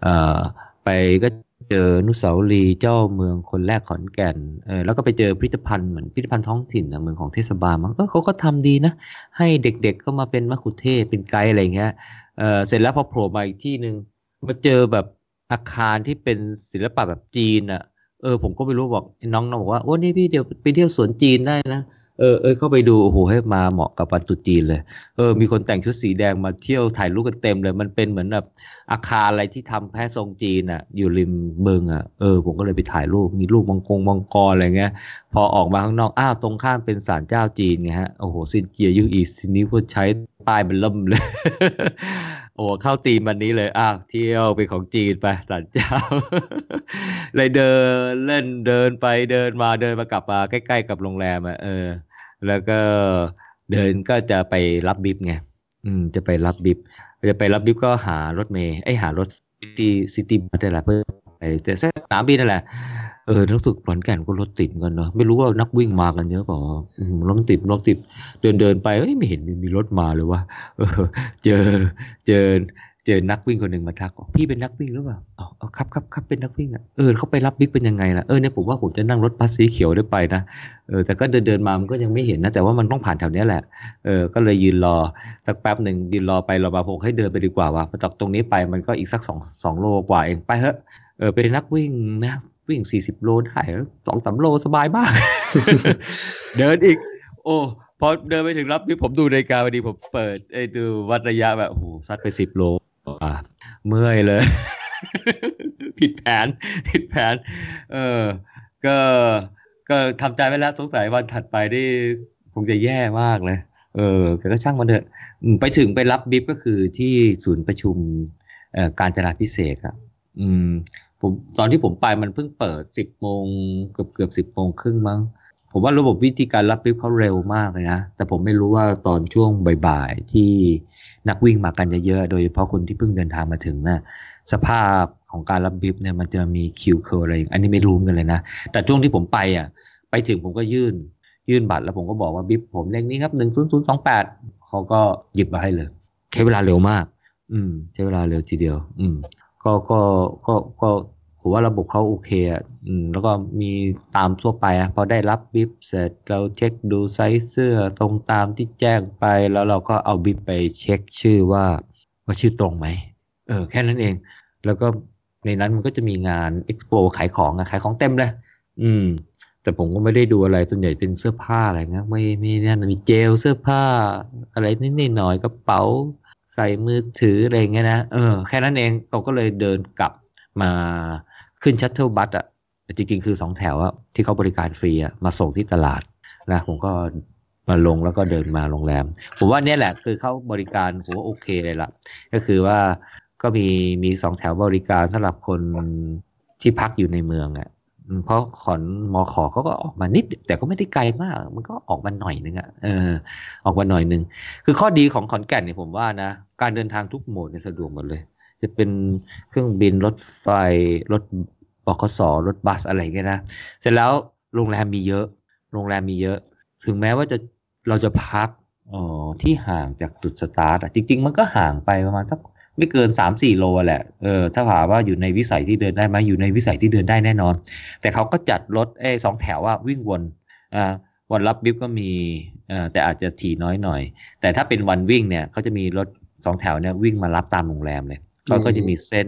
S2: เอ่อไปก็เจอนุสาวรีย์เจ้าเมืองคนแรกขอนแก่นเออแล้วก็ไปเจอพิพิธภัณฑ์เหมือนพิพิธภัณฑ์ท้องถิ่นนะเมืองของเทศบาลมั้งเออเขาก็ทำดีนะ ให้เด็กๆก็มาเป็นมะคุเทศเป็นไกด์อะไรอย่างเงี้ยเออเสร็จแล้วพอโผล่มาอีกที่หนึ่งมาเจอแบบอาคารที่เป็นศิลปะแบบจีนอะเออผมก็ไม่รู้บอกน้องน้องบอกว่าโอ้นี่พี่เดี๋ยวไปเที่ยวสวนจีนได้นะ เออเออเข้าไปดูโอ้โหให้มาเหมาะกับวันตุจีนเลย เออ มีคนแต่งชุดสีแดงมาเที่ยวถ่ายรูปกันเต็มเลย มันเป็นเหมือนแบบอาคารอะไรที่ทำแค่ทรงจีนอะ อยู่ริมเมืองอะเออผมก็เลยไปถ่ายรูปมีรูปมังกรมังกรอะไรเงี้ย พอออกมาข้างนอกอ้าวตรงข้ามเป็นศาลเจ้าจีนไงฮะโอ้โหซินเจียยูอีซินนี้พูดใช้ป้ายมันเริ่มเลยโอ้เข้าตีมวันนี้เลยอ้าวเที่ยวเป็นของจีนไปศาลเจ้าเลยเดินเล่นเดินไปเดินมาเดินมากลับมาใกล้ ๆ กับโรงแรมอะเออ แล้วก็เดินก็จะไปรับ bib ไงอืม จะไปรับ bib จะไปรับ bib ก็หารถเมล์ไอหารถ city city bus ได้แหละเพื่อไปแต่สนามบินนั่นแหละเออรู้สึกขอนแก่นก็รถติดกันเนาะไม่รู้ว่านักวิ่งมากันเยอะเปล่าอืมรถติดรถติด เดินเดินไปเอ้ยไม่เห็นมีมีรถมาเลยว่าเออ เจอเจอ เจอนักวิ่งคนหนึ่งมาทักบอกพี่เป็นนักวิ่งหรือเปล่าอ๋อครับครับครับเป็นนักวิ่งอะเออเขาไปรับบิ๊กเป็นยังไงล่ะเออเนี่ยผมว่าผมจะนั่งรถบัสสีเขียวได้ไปนะเออแต่ก็เดินเดินมามันก็ยังไม่เห็นนะแต่ว่ามันต้องผ่านแถวนี้แหละเออก็เลยยืนรอสักแป๊บหนึ่งยืนรอไปรอมาผมให้เดินไปดีกว่าว่ะจากตรงนี้ไปมันก็อีกสักสองสองโลกว่าเองไปเถอะเออเป็นนักวิ่งนะวิ่งสี่สิบโลได้สองสามโลสบายมากเดินอีก โอ้พอเดินไปถึงรับนี่ผมดูนาฬิกาพอดีผมเปิดไอ้ดูวัดระยะแบบโอ้โหซัดไปสิบโล เมื่อยเลย ผิดแผน ผิดแผน เออ ก็ ก็ทำใจไว้แล้วสงสัยวันถัดไปนี่คงจะแย่มากเลย เออแต่ก็ช่างมันเถอะไปถึงไปรับบิ๊บก็คือที่ศูนย์ประชุมการจนาพิเศษกอะอืม ผมตอนที่ผมไปมันเพิ่งเปิดสิบโมงเกือบเกือบสิบโมงครึ่งมั้ง ผมว่าระบบวิธีการรับบิ๊บเขาเร็วมากเลยนะ แต่ผมไม่รู้ว่าตอนช่วงบ่ายๆ ที่นักวิ่งมากันเยอะๆ โดยเฉพาะคนที่เพิ่งเดินทางมาถึงนะสภาพของการรับ bib เนี่ยมันจะมีคิวเคอร์อะไรอย่างอันนี้ไม่รู้เหมือนกันเลยนะ แต่ช่วงที่ผมไปอะ ไปถึงผมก็ยื่น ยื่นบัตรแล้วผมก็บอกว่า bib ผมเลขนี้ครับหนึ่งศูนย์ศูนย์สองแปดเขาก็หยิบมาให้เลยใช้เวลาเร็วมาก อืมใช้เวลาเร็วทีเดียว อืม ก็ก็ก็ก็ ผมว่าระบบเขาโอเคอะแล้วก็มีตามทั่วไปอะพอได้รับ bib เสร็จเราเช็คดูไซส์เสื้อตรงตามที่แจ้งไป แล้วเราก็เอา bib ไปเช็คชื่อว่าว่าชื่อตรงไหมเออแค่นั้นเอง แล้วก็ในนั้นมันก็จะมีงานเอ็กซ์โปขายของอะขายของเต็มเลย อืม แต่ผมก็ไม่ได้ดูอะไรส่วนใหญ่เป็นเสื้อผ้าอะไรเงี้ยไม่ไม่นั่นมีเจลเสื้อผ้า อะไรนิดๆหน่อยกระเป๋าใส่มือถืออะไรเงี้ยนะเออแค่นั้นเองเราก็เลยเดินกลับ มาขึ้น shuttle bus อะจริงๆ คือสองแถวอะที่เขาบริการฟรีอะมาส่งที่ตลาดนะผมก็มาลงแล้วก็เดินมาโรงแรม ผมว่าเนี่ยแหละคือเขาบริการผมว่าโอเคเลยละก็คือว่าก็มีมีสองแถวบริการสำหรับคนที่พักอยู่ในเมืองอะ่ะเพราะขอนมอขอเขาก็ออกมานิด แต่ก็ไม่ได้ไกลมาก มันก็ออกมาหน่อยนึงอะ่ะเออ ออกมาหน่อยนึง คือข้อดีของขอนแก่นเนี่ยผมว่านะ การเดินทางทุกโหมดเนี่ยสะดวกหมดเลย จะเป็นเครื่องบินรถไฟ รถบขสรถบัสอะไรเงี้ยนะ เสร็จแล้วโรงแรมมีเยอะ โรงแรมมีเยอะ ถึงแม้ว่าจะเราจะพักอ๋อที่ห่างจากจุดสตาร์ทอะจริง ๆ มันก็ห่างไปประมาณสักไม่เกินสามสี่โลแหละเออถ้าถามว่าอยู่ในวิสัยที่เดินได้ไหมอยู่ในวิสัยที่เดินได้แน่นอน แต่เขาก็จัดรถเอ้สองแถวว่าวิ่งวนอ่าวันรับบิฟก็มีอ่อแต่อาจจะถี่น้อยหน่อย แต่ถ้าเป็นวันวิ่งเนี่ยเขาจะมีรถสองแถวเนี่ยวิ่งมารับตามโรงแรมเลย เขาก็จะมีเส้น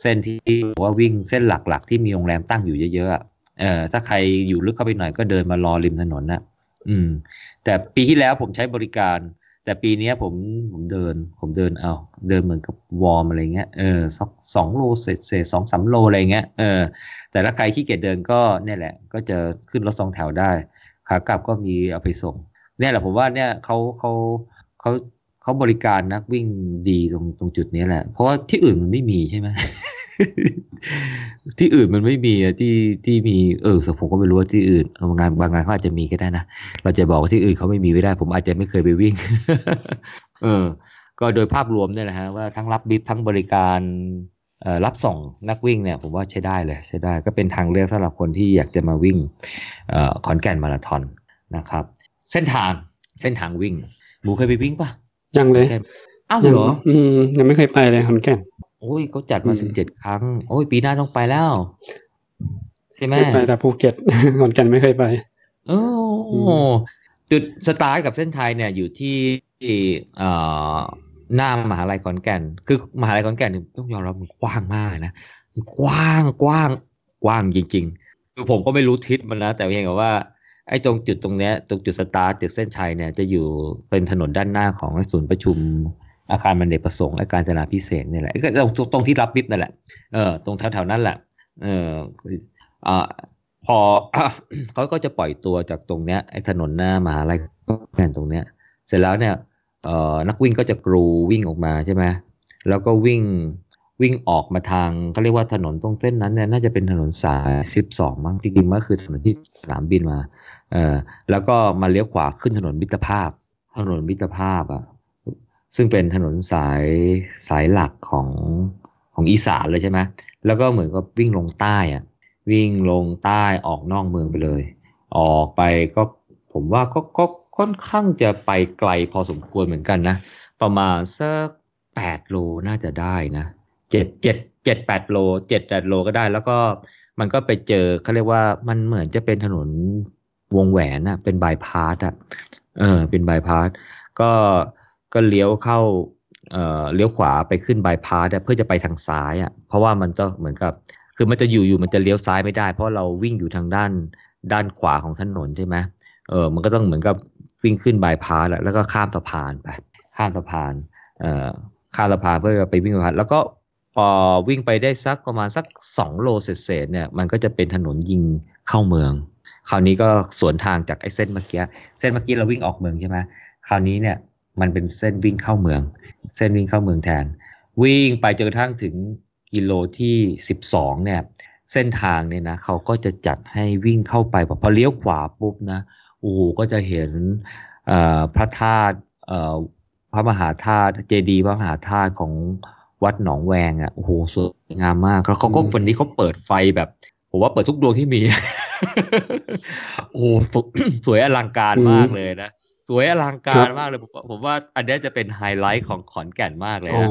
S2: เส้นที่บอกว่าวิ่งเส้นหลักๆ ที่มีโรงแรมตั้งอยู่เยอะๆอะเออถ้าใครอยู่ลึกเข้าไปหน่อยก็เดินมารอริมถนนนะอืม แต่ปีที่แล้วผมใช้บริการ แต่ปีเนี้ยผมผมเดิน ผมเดินเอาเดินเหมือนกับวอร์มอะไรเงี้ยเออสองสองโลเศษเศษสองสามโลอะไรเงี้ยเออแต่ถ้าใครขี้เกียจเดินก็เนี่ยแหละ ก็จะขึ้นรถสองแถวได้ขากลับก็มีเอาไปส่งเนี่ยแหละผมว่าเนี่ยเขาเขาเขา เขาบริการนักวิ่งดีตรงตรงจุดนี้แหละ เพราะว่าที่อื่นมันไม่มีใช่ไหมที่อื่นมันไม่มีอะที่ที่มีเออผมก็ไม่รู้ว่าที่อื่นบางงานบางงานเขาอาจจะมีก็ได้นะเราจะบอกว่าที่อื่นเขาไม่มีไม่ได้ ผมอาจจะไม่เคยไปวิ่ง เออ ก็โดยภาพรวมเนี่ยนะฮะว่าทั้งรับบิฟทั้งบริการเอ่อรับส่งนักวิ่งเนี่ยผมว่าใช้ได้เลยใช้ได้ก็เป็นทางเลือกสำหรับคนที่อยากจะมาวิ่งออขอนแก่นมาราธอนนะครับ เส้นทางเส้นทางวิ่งหมูเคยไปวิ่งปะ
S1: ยังเลย
S2: อ้าว
S1: ยัง
S2: เหรอ
S1: อืม ยังไม่เคยไปเลยขอนแก่น
S2: โอ้ยเขาจัดมา
S1: อืม
S2: สิบเจ็ดครั้ง โอ้ย ปีหน้าต้องไปแล้ว ใช่ไหม
S1: เคยไปแต่ภูเก็ตขอนแก่นไม่เคยไป
S2: โอ้
S1: อืม
S2: จุดสตาร์ทกับเส้นชัยเนี่ยอยู่ที่เอ่อหน้ามหาลัยขอนแก่น คือมหาลัยขอนแก่นเนี่ยต้องยอมรับมันกว้างมากนะมันกว้างกว้างกว้างจริงๆคือผมก็ไม่รู้ทิศมันนะแต่เพียงแต่ว่า ไอ้ตรงจุดตรงเนี้ยตรงจุดสตาร์ทจุดเส้นชัยเนี่ยจะอยู่เป็นถนนด้านหน้าของศูนย์ประชุมอาคารมันเดชประสงค์อาการจนาพิเศษเนี่ยแหละก็ตรงตรงที่รับบิฟนั่นแหละเออตรงแถวๆนั้นแหละเอออ่าพอเขาก็จะปล่อยตัวจากตรงเนี้ยไอ้ถนนหน้ามหาลัยแก่นตรงเนี้ย เสร็จแล้วเนี่ยเออนักวิ่งก็จะกรูวิ่งออกมาใช่ไหมแล้วก็วิ่ง วิ่งออกมาทางเขาเรียกว่าถนนตรงเส้นนั้นเนี่ยน่าจะเป็นถนนสายสิบสองมั้งจริงๆมันก็คือถนนที่สนามบินมาเออแล้วก็มาเลี้ยวขวาขึ้นถนนมิตรภาพ ถนนมิตรภาพอะซึ่งเป็นถนนสายสายหลักของของอีสานเลยใช่ไหมแล้วก็เหมือนกับวิ่งลงใต้อะวิ่งลงใต้ออกนอกเมืองไปเลย ออกไปก็ผมว่าก็ก็ค่อนข้างจะไปไกลพอสมควรเหมือนกันนะ ประมาณสักแปดโลน่าจะได้นะ เจ็ดเจ็ดเจ็ดแปดโลเจ็ดแปดโลก็ได้ แล้วก็มันก็ไปเจอเขาเรียกว่ามันเหมือนจะเป็นถนนวงแหวนอะเป็นบายพาสอะเออเป็นบายพาสก็ก็เลี้ยวเข้าเอ่อเลี้ยวขวาไปขึ้นบายพาสเพื่อจะไปทางซ้ายอะเพราะว่ามันจะเหมือนกับ คือมันจะอยู่อยู่มันจะเลี้ยวซ้ายไม่ได้ เพราะเราวิ่งอยู่ทางด้านด้านขวาของถนนใช่ไหมเออมันก็ต้องเหมือนกับวิ่งขึ้นบายพาสแล้วก็ข้ามสะพานไปข้ามสะพานเอ่อข้ามสะพานเพื่อไปวิ่งสะพานแล้วก็ พอวิ่งไปได้สักประมาณสักสองโลเศษเนี่ยมันก็จะเป็นถนนยิงเข้าเมือง คราวนี้ก็สวนทางจากไอ้เส้นเมื่อกี้เส้นเมื่อกี้เราวิ่งออกเมืองใช่ไหมคราวนี้เนี่ยมันเป็นเส้นวิ่งเข้าเมือง เส้นวิ่งเข้าเมืองแทน วิ่งไปจนกระทั่งถึงกิโลที่สิบสองเนี่ยเส้นทางเนี่ยนะเขาก็จะจัดให้วิ่งเข้าไปพอเลี้ยวขวาปุ๊บนะโอ้โหก็จะเห็นพระธาตุพระมหาธาตุเจดีย์พระมหาธาตุของ วัดหนองแวงอะโอ้โหสวยงามมากแล้วเขาก็
S1: อืม
S2: วันนี้เขาเปิดไฟแบบ ผมว่าเปิดทุกดวงที่มี โอ้โหสวยสวยอลังการมากเลยนะสวยอลังการมากเลยผมว่าผมว่าอันเนี้ยจะเป็นไฮไลท์ของขอนแก่นมากเลย
S1: อ๋อ
S2: นะ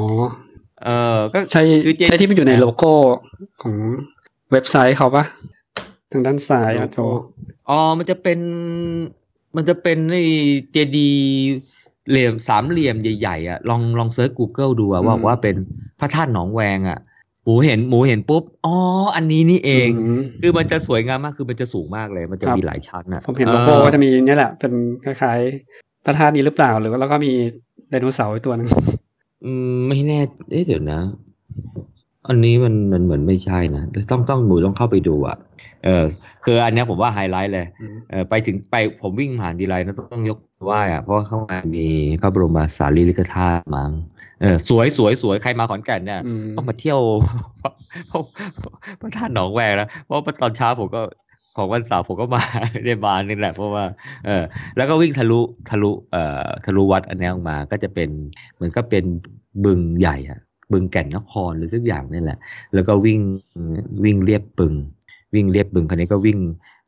S2: เออ ก็
S1: ใช่
S2: คือเจ
S1: ใช่ที่มันอยู่ในโลโก้ของเว็บไซต์เขาปะทางด้านซ้ายอะโจ
S2: อ๋อมันจะเป็น มันจะเป็นไอ้เจดีย์ เหลี่ยมสามเหลี่ยมใหญ่ๆอะลองลองเซิร์ช Google ดูอะว่าว่าเป็นพระธาตุหนองแวงอะหมูเห็นหมูเห็นปุ๊บอ๋ออันนี้นี่เอง
S1: ม
S2: คือมันจะสวยงามมากคือมันจะสูงมากเลย มันจะ
S1: ครับ
S2: มีหลายชั้นอะ
S1: ผมเห็นโลโก้ก็จะมีเนี่ยแหละ เป็นคล้ายๆพระธาตุนี้หรือเปล่าหรือว่าแล้วก็มีไดโนเสาร์อีกตัวหนึง
S2: อืมไม่แน่เอ๊ะเดี๋ยวนะ อันนี้มันมันเหมือนไม่ใช่นะต้องต้องหมูต้องเข้าไปดูอะเออคืออันเนี้ยผมว่าไฮไลท์เลย
S1: อืม
S2: เออไปถึงไปผมวิ่งผ่านทีไรนะต้องยก ไหว้อะเพราะว่าข้างในมีพระบรมสารีริกธาตุมั้งเออสวยสวยสวยใครมาขอนแก่นเนี่ย
S1: อืม
S2: ต้องมาเที่ยวพระพระธาตุหนองแวงนะเพราะว่าตอนเช้าผมก็ของวันเสาร์ผมก็มาในบานนี่แหละเพราะว่า เออแล้วก็วิ่งทะลุทะลุเอ่อทะลุวัดอันนี้ออกมาก็จะเป็นเหมือนก็เป็นบึงใหญ่อะบึงแก่นนครหรือทุกอย่างนี่แหละ แล้วก็วิ่งวิ่งเรียบบึง วิ่งเรียบบึงคันนี้ก็วิ่ง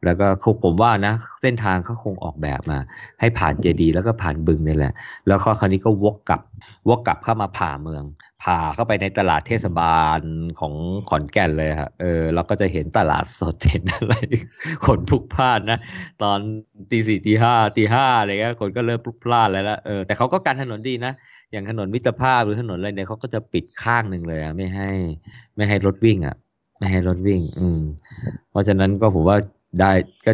S2: แล้วก็เขาผมว่านะ เส้นทางเขาคงออกแบบมา ให้ผ่านเจดี แล้วก็ผ่านบึงนี่แหละ แล้วก็คราวนี้ก็วกกลับวกกลับเข้ามาผ่าเมือง ผ่าเข้าไปในตลาดเทศบาลของขอนแก่นเลยครับเออเราก็จะเห็นตลาดสดเห็นอะไรคนพลุกพล่านนะ ตอนตีสี่ตีห้าตีห้าอะไรเงี้ยคนก็เริ่มพลุกพล่านแล้วละเออแต่เขาก็การถนนดีนะอย่างถนนมิตรภาพหรือถนนอะไรเนี่ยเขาก็จะปิดข้างหนึ่งเลยอะไม่ให้ ไม่ให้รถวิ่งอะไม่ให้รถวิ่ง อืม เพราะฉะนั้นก็ผมว่า ได้ก็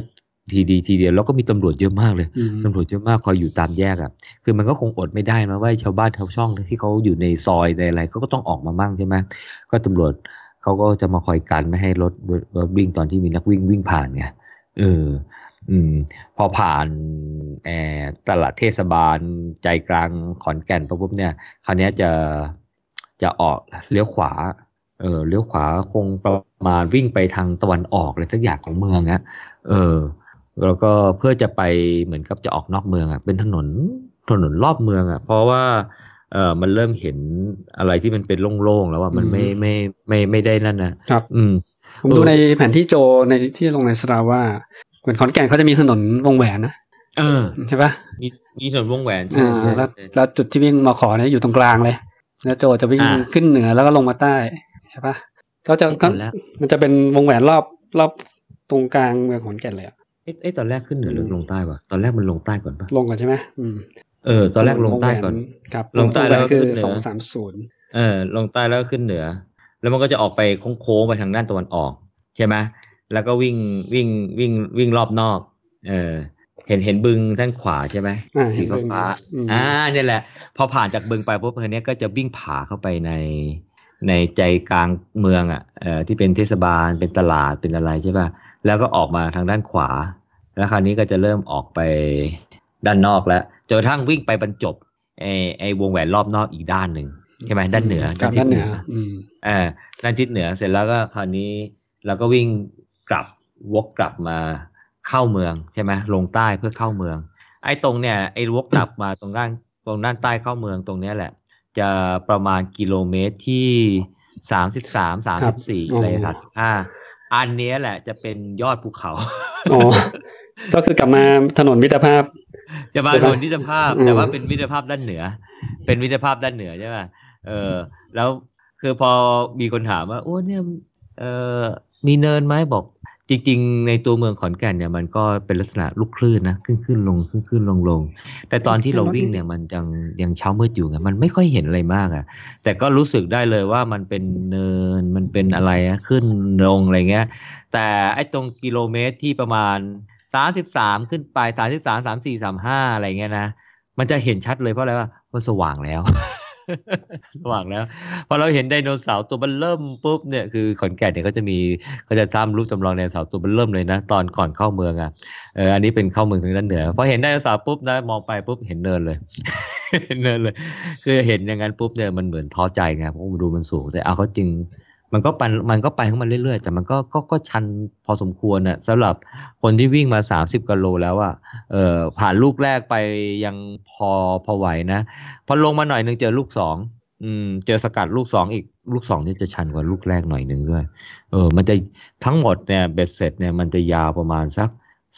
S2: ทีดีทีเดียวแล้วก็มีตำรวจเยอะมากเลย
S1: อืม
S2: ตำรวจเยอะมากคอยอยู่ตามแยกอะ คือมันก็คงอดไม่ได้นะว่าชาวบ้านชาวช่องที่เขาอยู่ในซอยในอะไรเขาก็ต้องออกมามั่งใช่ไหมก็ตำรวจเขาก็จะมาคอยกันไม่ให้รถรถวิ่งตอนที่มีนักวิ่งวิ่งผ่านไงเอออืม พอผ่านแออตลาดเทศบาลใจกลางขอนแก่นปุ๊บเนี่ย คราวเนี้ยจะจะออกเลี้ยวขวา เออเลี้ยวขวาคงประมาณวิ่งไปทางตะวันออกเลยสักอย่างของเมืองอะเออแล้วก็เพื่อจะไปเหมือนกับจะออกนอกเมืองอะเป็นถนนถนนรอบเมืองอะเพราะว่าเออมันเริ่มเห็นอะไรที่มันเป็นโล่งๆแล้วว่ามันไม่ไม่ไม่ไม่ได้นั่นนะครับ อืม
S1: ผมดูในแผนที่โจในที่ลงในสตาว่าเหมือนขอนแก่นเขาจะมีถนนวงแหวนนะ
S2: เออ
S1: ใช่ปะ
S2: มีมีถนนวงแหวนใช่
S1: อ่า
S2: ใช่
S1: แล้ว
S2: ใช่
S1: แล้วจุดที่วิ่งมาขอเนี่ยอยู่ตรงกลางเลย แล้วโจจะวิ่ง
S2: อ่า
S1: ขึ้นเหนือแล้วก็ลงมาใต้ ใช่ปะก็จะ
S2: ไอ้
S1: ก็
S2: ตอนแรก
S1: มันจะเป็นวงแหวนรอบรอบตรงกลางเมืองขอนแก่นเลยอะ
S2: เอ๊ะเอ๊ะตอนแรกขึ้นเหนือหรือ
S1: อืม
S2: ลงใต้วะตอนแรกมันลงใต้ก่อนปะ
S1: ลงก่อนใช่ไหมอืม
S2: เออ ตอนแรกลงใต้ก่อน
S1: วงแหวนครับ
S2: ลงใต้แล้วก็
S1: คือ
S2: ขึ้นเหนือ
S1: สองสามศูนย์
S2: เออ ลงใต้แล้วก็ขึ้นเหนือ แล้วมันก็จะออกไปโค้งๆไปทางด้านตะวันออก ใช่ไหมแล้วก็วิ่งวิ่งวิ่งวิ่งรอบนอก เออ เห็นเห็นบึงด้านขวาใช่ไหม
S1: อ่า
S2: สี
S1: เห็นบึง
S2: ฟ้า
S1: อืม
S2: ๆอ่าเนี่ยแหละ พอผ่านจากบึงไปปุ๊บคันนี้ยก็จะวิ่งผาเข้าไปใน ในใจกลางเมืองอะเอ่อที่เป็นเทศบาลเป็นตลาดเป็นอะไรใช่ป่ะแล้วก็ออกมาทางด้านขวา แล้วคราวนี้ก็จะเริ่มออกไปด้านนอกแล้วจนกระทั่งวิ่งไปบรรจบไอไอวงแหวนรอบนอกอีกด้านหนึ่งใช่ไหมด้านเหนือ
S1: กับด้านเหนืออืม
S2: เออด้านทิศเหนือเสร็จแล้วก็คราวนี้เราก็วิ่งกลับวกกลับมาเข้าเมืองใช่ไหมลงใต้เพื่อเข้าเมือง ไอ้ตรงเนี่ยไอ้วกกลับมาตรงด้านตรงด้านใต้เข้าเมืองตรงเนี้ยแหละ จะประมาณกิโลเมตรที่สามสิบสามสามสิบสี่อะไรสามสิบห้าอันเนี้ยแหละจะเป็นยอดภูเขา
S1: อ๋อก็คือกลับมาถนนมิตรภาพ
S2: จะมา
S1: ใช่
S2: ถ
S1: ปะ
S2: นนมิตรภาพ
S1: อืม
S2: แต่ว่าเป็นมิตรภาพด้านเหนือ เป็นมิตรภาพด้านเหนือใช่ป่ะเออ แล้วคือพอมีคนถามว่าโอ้เนี่ยเออมีเนินไหมบอก จริงๆ ในตัวเมืองขอนแก่นเนี่ยมันก็เป็นลักษณะลูกคลื่นนะขึ้นขึ้นลงขึ้นขึ้นลงลงแต่ตอนที่เราวิ่งเนี่ยมันยังยังเช้ามืดอยู่ไงมันไม่ค่อยเห็นอะไรมากอะแต่ก็รู้สึกได้เลยว่ามันเป็นเนินมันเป็นอะไรอะขึ้นลงอะไรเงี้ย แต่ไอ้ตรงกิโลเมตรที่ประมาณสามสิบสามขึ้นไปสามสิบสามสามสี่สามห้าอะไรเงี้ยนะมันจะเห็นชัดเลยเพราะอะไรว่ามันสว่างแล้ว สว่างแล้วพอเราเห็นไดโนเสาร์ตัวมันเริ่มปุ๊บเนี่ยคือขอนแก่นเนี่ยก็จะมีเขาจะทำรูปจำลองไดโนเสาร์ตัวมันเริ่มเลยนะ ตอนก่อนเข้าเมืองอะเอออันนี้เป็นเข้าเมืองทางด้านเหนือพอเห็นไดโนเสาร์ปุ๊บนะมองไปปุ๊บเห็นเนินเลยเห็นเนินเลย คือเห็นอย่างนั้นปุ๊บเนี่ยมันเหมือนท้อใจไงเพราะมันดูมันสูงแต่เอาเขาจริง มันก็ไปมันก็ไปของมันเรื่อยๆ แต่มันก็ก็ก็ชันพอสมควรน่ะสำหรับคนที่วิ่งมาสามสิบกิโลแล้วอะเออผ่านลูกแรกไปยังพอพอไหวนะ พอลงมาหน่อยหนึงเจอลูกสองอืม เจอสกัดลูกสองอีกลูกสองนี่จะชันกว่าลูกแรกหน่อยหนึ่งด้วย เออ มันจะทั้งหมดเนี่ยเบ็ดเสร็จเนี่ยมันจะยาวประมาณสัก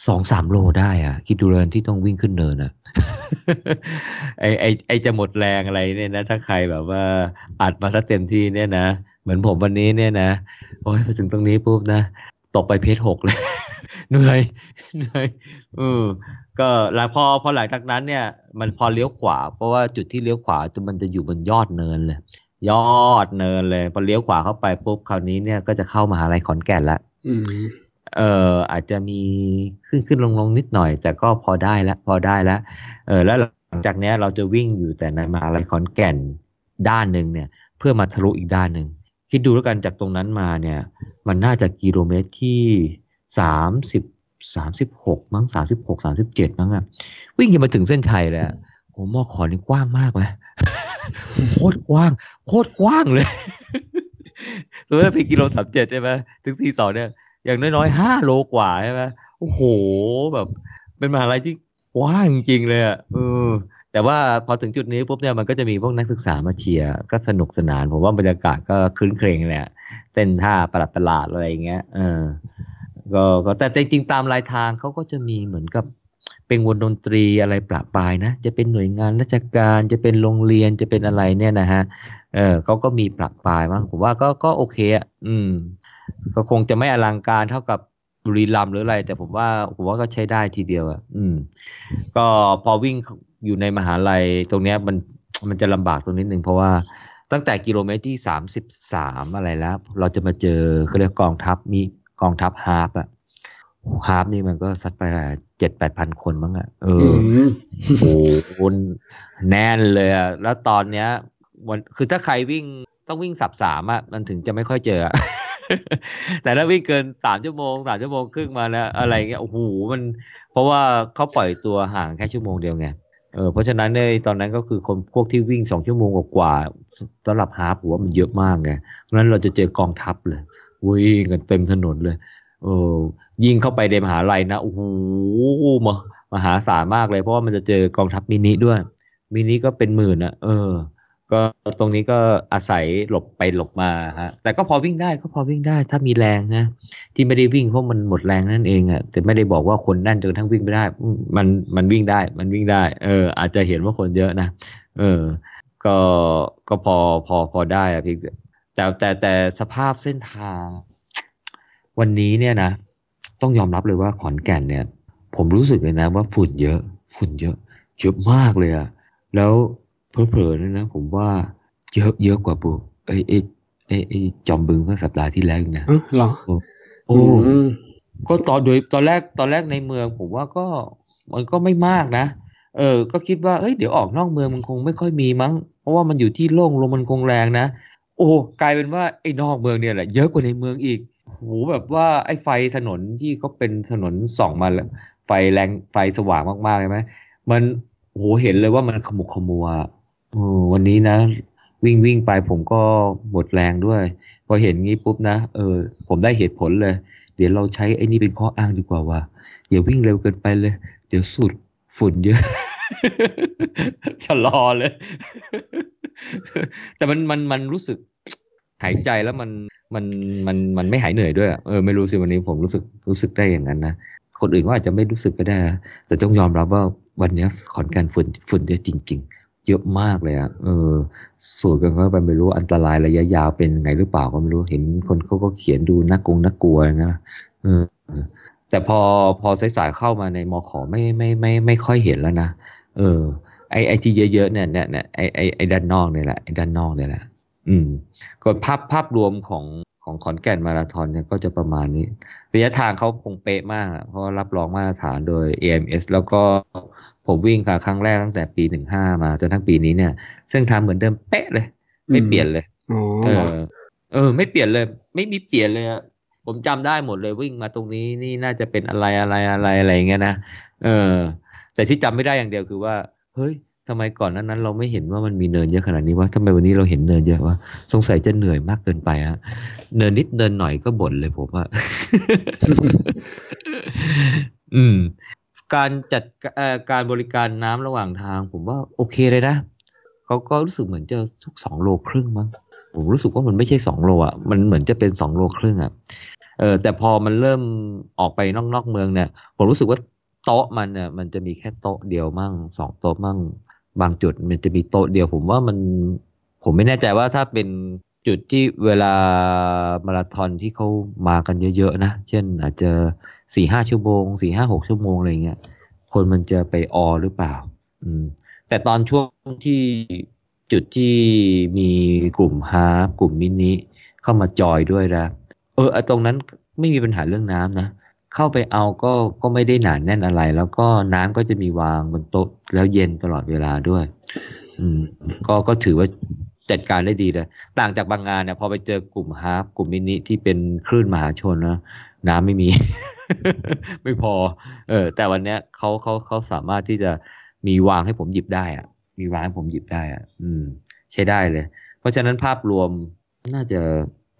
S2: สองสามโลได้อะคิดดูเลยที่ต้องวิ่งขึ้นเนินอะไอไอไอจะหมดแรงอะไรเนี่ยนะ ถ้าใครแบบว่าอัดมาซะเต็มที่เนี่ยนะ เหมือนผมวันนี้เนี่ยนะ โอ้ยไปถึงตรงนี้ปุ๊บนะ ตกไปเพจหกเลย เหนื่อยเหนื่อยเออก็แล้วพอพอหลังจากนั้นเนี่ย มันพอเลี้ยวขวา เพราะว่าจุดที่เลี้ยวขวาจะมันจะอยู่บนยอดเนินเลย ยอดเนินเลย พอเลี้ยวขวาเข้าไปปุ๊บคราวนี้เนี่ยก็จะเข้ามหาลัยขอนแก่นละ
S1: อื
S2: เอออาจจะมีขึ้นขึ้นลงลงนิดหน่อย แต่ก็พอได้แล้วพอได้แล้วเออแล้วหลังจากนี้เราจะวิ่งอยู่แต่ในมหาลัยขอนแก่นด้านหนึ่งเนี่ย เพื่อมาทะลุอีกด้านหนึ่งคิดดูแล้วกันจากตรงนั้นมาเนี่ย มันน่าจะกิโลเมตรที่สามสิบสามสิบหกมั้งสามสิบหกสามสิบเจ็ดมั้งอะวิ่งกันมาถึงเส้นชัยแล้วโอ้มอขอนี่กว้างมากเลยโคตรกว้าง โคตรกว้างเลยตัวนี้เป็นกิโลสามเจ็ดใช่ไหมถึงสี่สองเนี่ย อย่างน้อยๆห้าโลกว่าใช่ไหมโอ้โหแบบเป็นมหาลัยที่ว้างจริงๆเลยอะเออแต่ว่าพอถึงจุดนี้ปุ๊บเนี่ยมันก็จะมีพวกนักศึกษามาเชียร์ก็สนุกสนาน ผมว่าบรรยากาศก็คลื้นเครงเละเต้นท่าประหลาดประหลาดๆอะไรอย่างเงี้ยเออก็แต่จริงๆ ตามรายทางเขาก็จะมีเหมือนกับเป็นวงดนตรีอะไรปราปรายนะ จะเป็นหน่วยงานราชการจะเป็นโรงเรียนจะเป็นอะไรเนี่ยนะฮะเออเขาก็มีปรับปลายบ้างผมว่าก็ก็โอเคอะอืม ก็คงจะไม่อลังการเท่ากับบุรีรัมย์หรืออะไร แต่ผมว่าผมว่าก็ใช้ได้ทีเดียวอะอืม ก็พอวิ่งอยู่ในมหาลัยตรงเนี้ยมันมันจะลำบากตรงนิดนึงเพราะว่าตั้งแต่กิโลเมตรที่สามสิบสามอะไรแล้ว เราจะมาเจอเขาเรียกกองทัพมีกองทัพ half อะ half นี่มันก็ซัดไปละเจ็ดแปดพันคนมั้งอะเอ
S1: อื
S2: อ
S1: ม
S2: โอ้โหแน่นเลยอะแล้วตอนเนี้ยวันคือถ้าใครวิ่งต้องวิ่ง sub สามอะมันถึงจะไม่ค่อยเจออะ แต่ถ้าวิ่งเกินสามชั่วโมงสามชั่วโมงครึ่งมาแล้ว อะไรเงี้ยโอ้โหมัน เพราะว่าเขาปล่อยตัวห่างแค่ชั่วโมงเดียวไงเออเพราะฉะนั้นในตอนนั้นก็คือคนพวกที่วิ่งสองชั่วโมงกว่าสำหรับฮาร์ปผมว่ามันเยอะมากไงเพราะฉะนั้นเราจะเจอกองทัพเลยวิ่งกันเต็มถนนเลยเออยิงเข้าไปในมหาลัยนะโอ้โหมามหาศาลมากเลย เพราะว่ามันจะเจอกองทัพมินิด้วยมินิก็เป็นหมื่นอะเออ ก็ตรงนี้ก็อาศัยหลบไปหลบมาฮะ แต่ก็พอวิ่งได้ก็พอวิ่งได้ถ้ามีแรงนะที่ไม่ได้วิ่งเพราะมันหมดแรงนั่นเองอะแต่ไม่ได้บอกว่าคนแน่นจนทั้งวิ่งไม่ได้มมันมันวิ่งได้ มันวิ่งได้ เออ อาจจะเห็นว่าคนเยอะนะเออ ก็ก็พอพอพอได้อะพี่แต่แต่แต่สภาพเส้นทาง วันนี้เนี่ยนะต้องยอมรับเลยว่าขอนแก่นเนี่ย ผมรู้สึกเลยนะว่าฝุ่นเยอะ ฝุ่นเยอะเยอะมากเลยอะแล้ว เพลอๆเนี่ยนะผมว่าเยอะเยอะกว่าบุไอ้ไอ้ไอ้ไอ้จอมบึงเมื่อสัปดาห์ที่แล้วอีกนะ
S1: เอ้าเหรอ
S2: โอ้
S1: อืม
S2: ก็ตอนโดยตอนแรกตอนแรกในเมือง ผมว่าก็มันก็ไม่มากนะ เออ ก็คิดว่าเอ้ยเดี๋ยวออกนอกเมืองมันคงไม่ค่อยมีมั้ง เพราะว่ามันอยู่ที่โล่งลมมันคงแรงนะ โอ้กลายเป็นว่าไอ้นอกเมืองเนี่ยแหละเยอะกว่าในเมืองอีกโหแบบว่าไอ้ไฟถนนที่เขาเป็นถนนส่องมาแล้วไฟแรงไฟสว่างมากๆใช่ไหมมันโหเห็นเลยว่ามันขมุกขมัวโอ้ วันนี้นะ วิ่งวิ่งไปผมก็หมดแรงด้วย พอเห็นงี้ปุ๊บนะเออผมได้เหตุผลเลย เดี๋ยวเราใช้ไอ้นี่เป็นข้ออ้างดีกว่าว่าอย่าวิ่งเร็วเกินไปเลย เดี๋ยวสูดฝุ่นเยอะชะลอเลย แต่มันมันมันรู้สึกหายใจแล้วมันมันมันมันไม่หายเหนื่อยด้วยเออไม่รู้สิวันนี้ผมรู้สึกรู้สึกได้อย่างนั้นนะคนอื่นก็อาจจะไม่รู้สึกก็ได้ แต่ต้องยอมรับว่าวันนี้ขอนแก่นฝุ่นฝุ่นเยอะจริง ๆ เยอะมากเลยอะเออ สูดกันเข้าไปไม่รู้อันตรายระยะยาวเป็นไงหรือเปล่าก็ไม่รู้เห็นคนเขาก็เขียนดูน่ากงน่ากลัวนะเออ แต่พอพอสายๆเข้ามาในมอขอไม่ไม่ไม่ไม่ค่อยเห็นแล้วนะเออ ไอไอที่เยอะๆเนี่ยเนี่ยเนี่ยไอไอไอด้านนอกเนี่ยแหละไอด้านนอกเนี่ยแหละอืมก็ภาพภาพรวมของของขอนแก่นมาราธอนเนี่ยก็จะประมาณนี้ระยะทางเขาคงเป๊ะมากอะเพราะรับรองมาตรฐานโดย AMS แล้วก็ ผมวิ่งค่ะครั้งแรกตั้งแต่ปีหนึ่งห้ามาจนทั้งปีนี้เนี่ยเส้นทางเหมือนเดิมเป๊ะเลย ไม่เปลี่ยนเลย
S1: อ๋อ
S2: เอ
S1: เหรอ
S2: อ เออ ไม่เปลี่ยนเลย ไม่มีเปลี่ยนเลยอะผมจำได้หมดเลยวิ่งมาตรงนี้นี่น่าจะเป็นอะไรอะไรอะไรอะไรอย่างเงี้ยนะเออ แต่ที่จำไม่ได้อย่างเดียวคือว่า เฮ้ยทำไมก่อนนั้นนั้น เราไม่เห็นว่ามันมีเนินเยอะขนาดนี้วะทำไมวันนี้เราเห็นเนินเยอะวะสงสัยจะเหนื่อยมากเกินไปฮะเนินนิดเนินหน่อยก็บ่นเลยผมว่าอืม การจัดการบริการน้ำระหว่างทาง ผมว่าโอเคเลยนะเขาก็รู้สึกเหมือนจะทุกสองโลครึ่งมั้งผมรู้สึกว่ามันไม่ใช่สองโลอะมันเหมือนจะเป็นสองโลครึ่งอะเออแต่พอมันเริ่มออกไปนอกนอกเมืองเนี่ย ผมรู้สึกว่าโต๊ะมันเนี่ยมันจะมีแค่โต๊ะเดียวมั่งสองโต๊ะมั่งบางจุดมันจะมีโต๊ะเดียว ผมว่ามันผมไม่แน่ใจว่าถ้าเป็น จุดที่เวลามาราธอนที่เขามากันเยอะๆนะ เช่นอาจจะสี่ห้าชั่วโมงสี่ห้าหกชั่วโมงอะไรเงี้ย คนมันจะไปออหรือเปล่า อืม แต่ตอนช่วงที่จุดที่มีกลุ่มฮาร์กลุ่มมินิเข้ามาจอยด้วยนะ เออตรงนั้นไม่มีปัญหาเรื่องน้ำนะ เข้าไปเอาก็ก็ไม่ได้หนานแน่นอะไร แล้วก็น้ำก็จะมีวางบนโต๊ะแล้วเย็นตลอดเวลาด้วย อืม ก็ก็ถือว่า จัดการได้ดีเลยต่างจากบางงานเนี่ยพอไปเจอกลุ่ม half กลุ่มมินิที่เป็นคลื่นมหาชนนะน้ำไม่มี ไม่พอ เออ แต่วันเนี้ยเขาเขาเขาสามารถที่จะมีวางให้ผมหยิบได้อะมีวางให้ผมหยิบได้อะอืม ใช้ได้เลย เพราะฉะนั้นภาพรวมน่าจะ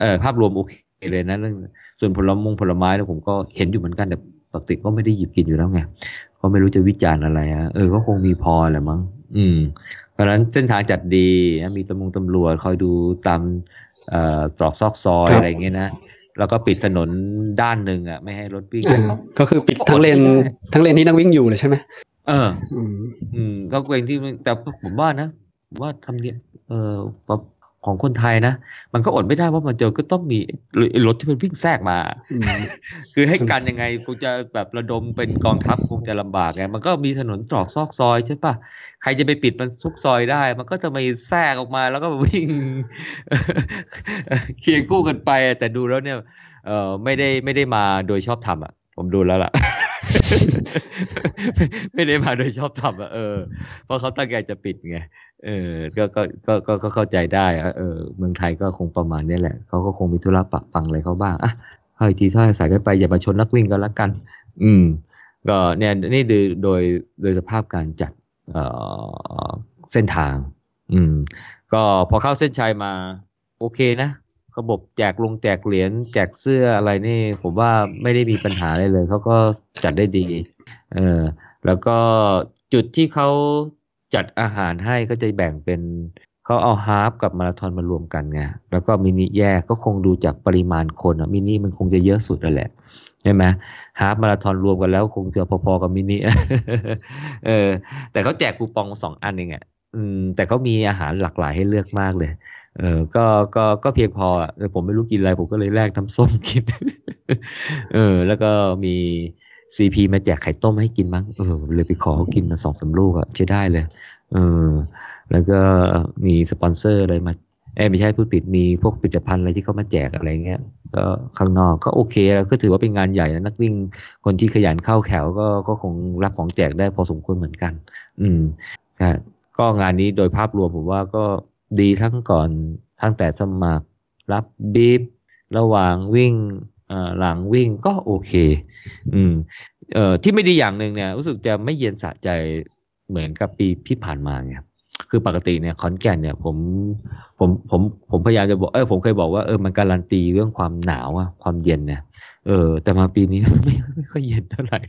S2: เออภาพรวมโอเคเลยนะเรื่องส่วนผลมงผลไม้เนี่ยผมก็เห็นอยู่เหมือนกันแต่ปกติก็ไม่ได้หยิบกินอยู่แล้วไงก็ไม่รู้จะวิจารณ์อะไรอะเออก็คงมีพอแหละมั้ง อืม เพราะฉะนั้นเส้นทางจัดดีมีตำรวจตำรวจคอยดูตามเอ่อตรอกซอกซอย
S1: ครับ
S2: อะไรอย่างเงี้ยนะแล้วก็ปิดถนนด้านหนึ่งอะไม่ให้รถวิ่ง
S1: อ่าก็คือปิดทั้งเลนทั้งเลนที่นักวิ่งอยู่เลยใช่ไหม
S2: เออ
S1: อืม
S2: อืมก็เป็นที่แต่ผมว่านะผมว่าทำเนี่ยเออ ของคนไทยนะ มันก็อดไม่ได้ว่ามันเจอก็ต้องมีไอ้รถที่มันวิ่งแทรกมา
S1: อืม
S2: คือให้กันยังไงคงจะแบบระดมเป็นกองทัพคงจะลำบากไง มันก็มีถนนตรอกซอกซอยใช่ปะใครจะไปปิดมันซุกซอยได้ มันก็จะมาแทรกออกมาแล้วก็วิ่งเคียงคู่กันไปอะแต่ดูแล้วเนี่ย เออไม่ได้ไม่ได้มาโดยชอบทำอะ ผมดูแล้วล่ะไม่ได้มาโดยชอบทำอะเออเพราะเขาตั้งใจจะปิดไง เออก็ก็ก็ก็เข้าใจได้อะเออเมืองไทยก็คงประมาณนี้แหละเขาก็คงมีธุระปะปังอะไรเขาบ้างอะเฮ้ยทีถ้าสายกันไปอย่ามาชนนักวิ่งกันละกัน อืม ก็เนี่ยนี่โดยโดยโดยสภาพการจัดเอ่อเส้นทาง อืม ก็พอเข้าเส้นชัยมา โอเคนะระบบแจกลงแจกเหรียญแจกเสื้ออะไรนี่ ผมว่าไม่ได้มีปัญหาอะไรเลย เขาก็จัดได้ดี เออแล้วก็จุดที่เขา จัดอาหารให้ก็จะแบ่งเป็นเขาเอาฮาฟกับมาราธอนมารวมกันไงแล้วก็มินิแยกก็คงดูจากปริมาณคนมินิมันคงจะเยอะสุดนั่นแหละใช่ไหม half มาราธอนรวมกันแล้วคงจะพอๆกับมินิเออ แต่เขาแจกคูปองสองอันเองอะอืม แต่เขามีอาหารหลากหลายให้เลือกมากเลย เออ ก็ก็ก็เพียงพออะเออผมไม่รู้กินอะไร ผมก็เลยแลกน้ำส้มกิน เออ แล้วก็มี ซีพีมาแจกไข่ต้มให้กินมั้งเออเลยไปขอเขากินมาสองสามลูกอะใช้ได้เลยเออแล้วก็มีสปอนเซอร์อะไรมาเอ้ยไม่ใช่พูดผิดมีพวกผลิตภัณฑ์อะไรที่เขามาแจกอะไรเงี้ยก็ข้างนอกก็โอเคแล้วก็ถือว่าเป็นงานใหญ่นะนักวิ่งคนที่ขยันเข้าแถวก็ก็คงรับของแจกได้พอสมควรเหมือนกัน อืมใช่ก็งานนี้โดยภาพรวมผมว่าก็ดีทั้งก่อนทั้งแต่สมัครรับบีบระหว่างวิ่งเอ่อ หลังวิ่งก็โอเค อืมเอ่อที่ไม่ดีอย่างหนึ่งเนี่ยรู้สึกจะไม่เย็นสะใจเหมือนกับปีที่ผ่านมาไงคือปกติเนี่ยขอนแก่นเนี่ยผมผมผมผมพยายามจะบอกเออผมเคยบอกว่าเออมันการันตีเรื่องความหนาวอะความเย็นเนี่ยเออ แต่มาปีนี้ไม่ไม่ค่อยเย็นเท่าไหร่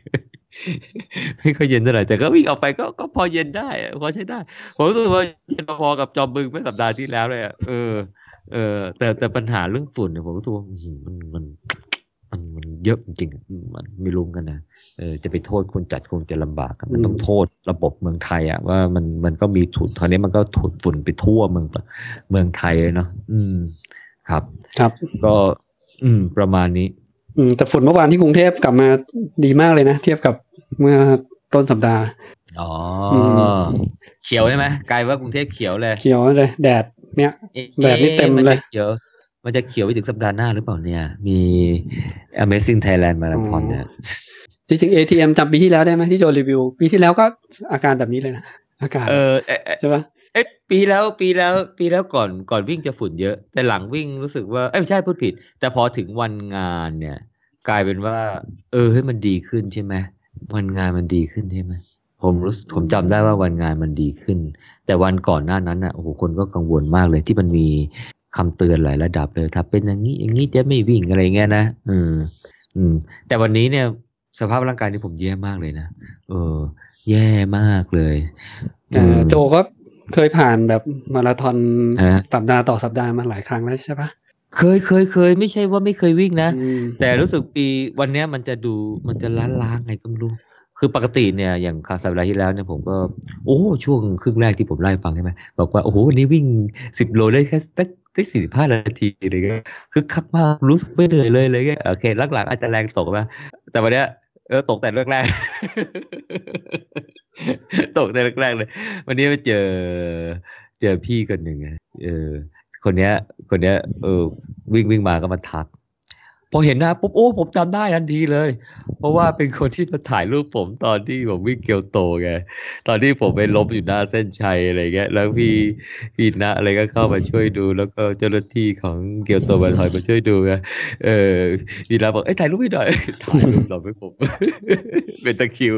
S2: ไม่ค่อยเย็นเท่าไหร่แต่ก็วิ่งออกไปก็ก็พอเย็นได้พอใช้ได้ผมรู้สึกว่าเย็นพอๆกับจอมบึงเมื่อสัปดาห์ที่แล้วเลยอะเออเออแต่แต่ปัญหาเรื่องฝุ่นเนี่ยผมรู้สึกว่ามันมัน มันมันเยอะจริงๆอะอืมมันไม่รู้กันนะเออจะไปโทษคนจัดคงจะลำบากอะมันต้อง
S1: อืม
S2: โทษระบบเมืองไทยอะว่ามันมันก็มีถุนตอนนี้มันก็ถุนฝุ่นไปทั่วเมืองเมืองไทยเลยเนาะอืม ครับ
S1: ครับ
S2: ก็ อืม ประมาณนี้
S1: อืมแต่ฝุ่นเมื่อวานที่กรุงเทพกลับมาดีมากเลยนะ เทียบกับเมื่อต้นสัปดาห์
S2: อ๋ออ
S1: ม
S2: เขียวใช่ไหมกลายว่ากรุงเทพเขียวเลย
S1: เขียวเลย แดด เนี่ย
S2: เอ๊ะ
S1: แดดนี่เต็ม
S2: มัน
S1: เล
S2: จะ
S1: ย
S2: เขียว มันจะเขียวไปถึงสัปดาห์หน้าหรือเปล่าเนี่ย มี Amazing Thailand Marathon เนี่ย
S1: จริงๆ ATM จำปีที่แล้วได้ไหมที่โจรีวิว ปีที่แล้วก็อาการแบบนี้เลยนะอากาศ
S2: เออเอ๊ะเอ๊ะ
S1: ใช่ปะ
S2: เอ๊ะปีแล้วปีแล้วปีแล้วก่อนก่อนวิ่งจะฝุ่นเยอะ แต่หลังวิ่งรู้สึกว่าเอ้ยไม่ใช่พูดผิด แต่พอถึงวันงานเนี่ย กลายเป็นว่า เออให้ยมันดีขึ้นใช่ไหมวันงานมันดีขึ้นใช่ไหมผมรู้สึกผมจำได้ว่าวันงานมันดีขึ้น แต่วันก่อนหน้านั้นอะโอ้โหคนก็กังวลมากเลยที่มันมี คำเตือนหลายระดับเลยถ้าเป็นอย่างนี้อย่างนี้จะไม่วิ่งอะไรเงี้ยนะอืมอืม แต่วันนี้เนี่ยสภาพร่างกายนี่ผมแย่มากเลยนะเออ แย่มากเลย
S1: แต่
S2: อืม
S1: โจก็เคยผ่านแบบมาราธอน
S2: ฮะ
S1: สัปดาห์ต่อสัปดาห์มาหลายครั้งแล้วใช่ปะ
S2: เคยเคยเคยไม่ใช่ว่าไม่เคยวิ่งนะ
S1: อืม
S2: แต่รู้สึกปีวันเนี้ยมันจะดูมันจะล้าล้าๆไงก็ไม่รู้ คือปกติเนี่ยอย่างคาสัปดาห์ที่แล้วเนี่ยผมก็ โอ้ช่วงครึ่งแรกที่ผมไล่าให้ฟังใช่ไหมบอกว่า โอ้โหวันนี้วิ่งสิบโลได้แค่ได้ ได้สี่สิบห้านาทีอะไรเงี้ยคือคักมากรู้สึกไม่เหนื่อยเลยเลยเงี้ยโอเคหลังๆอาจจะแรงตกนะแต่วันเนี้ยเออตกแต่แรกแรกๆตกแต่แรกๆเลย วันนี้ไปเจอเจอพี่คนหนึ่งเออคนเนี้ย คนเนี้ย เออวิ่งวิ่งมาก็มาทัก พอเห็นหน้าปุ๊บโอ้ผมจำได้ทันทีเลย เพราะว่าเป็นคนที่มาถ่ายรูปผมตอนที่ผมวิ่งเกียวโตไงตอนที่ผมไปล้มอยู่หน้าเส้นชัยอะไรเงี้ยแล้วพี่พี่นะอะไรก็เข้ามาช่วยดู แล้วก็เจ้าหน้าที่ของเกียวโตมาถอยมาช่วยดูไงเออพี่นะบอกเอ้ยถ่ายรูปให้หน่อยถ่ายรูปต่อไปผม เป็นตะคิว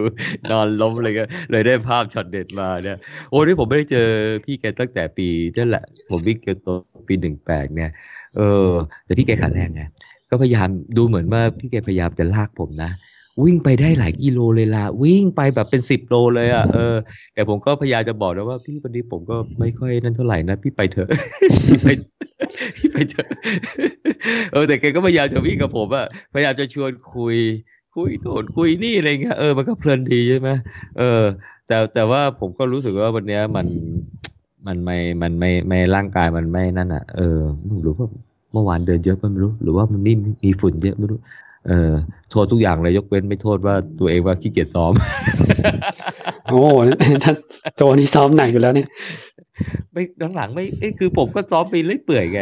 S2: นอนล้มเลยก็เลยได้ภาพช็อตเด็ดมาเนี่ยโอ้นี่ผมไม่ได้เจอพี่แกตั้งแต่ปีนั่นแหละ ผมวิ่งเกียวโตปีหนึ่งแปดเนี่ยเออแต่พี่แกขาแรงไง ก็พยายามดูเหมือนว่าพี่แกพยายามจะลากผมนะ วิ่งไปได้หลายกิโลเลยล่ะ วิ่งไปแบบเป็นสิบโลเลยอะเออแต่ผมก็พยายามจะบอกนะว่าพี่วันนี้ผมก็ไม่ค่อยนั่นเท่าไหร่นะ พี่ไปเถอะพี่ไปพี่ไปเถอะเออแต่แกก็พยายามจะวิ่งกับผมอะพยายามจะชวนคุย คุยโน่นคุยนี่อะไรเงี้ยเออมันก็เพลินดีใช่ไหมเออ แต่แต่ว่าผมก็รู้สึกว่าวันเนี้ยมันมันไม่ มันไม่ ไม่ร่างกายมันไม่นั่นอะ เออ ไม่รู้ว่า เมื่อวานเดินเยอะก็ไม่รู้ หรือว่ามันมีมีฝุ่นเยอะไม่รู้เออโทษทุกอย่างเลยยกเว้นไม่โทษว่าตัวเองว่าขี้เกียจซ้อม
S1: โอ้โหท่านโจนี่ซ้อมหนักอยู่แล้วเนี่ย
S2: ไม่หลังๆไม่เอ้ยคือผมก็ซ้อมไปเรื่อยเปื่อยไง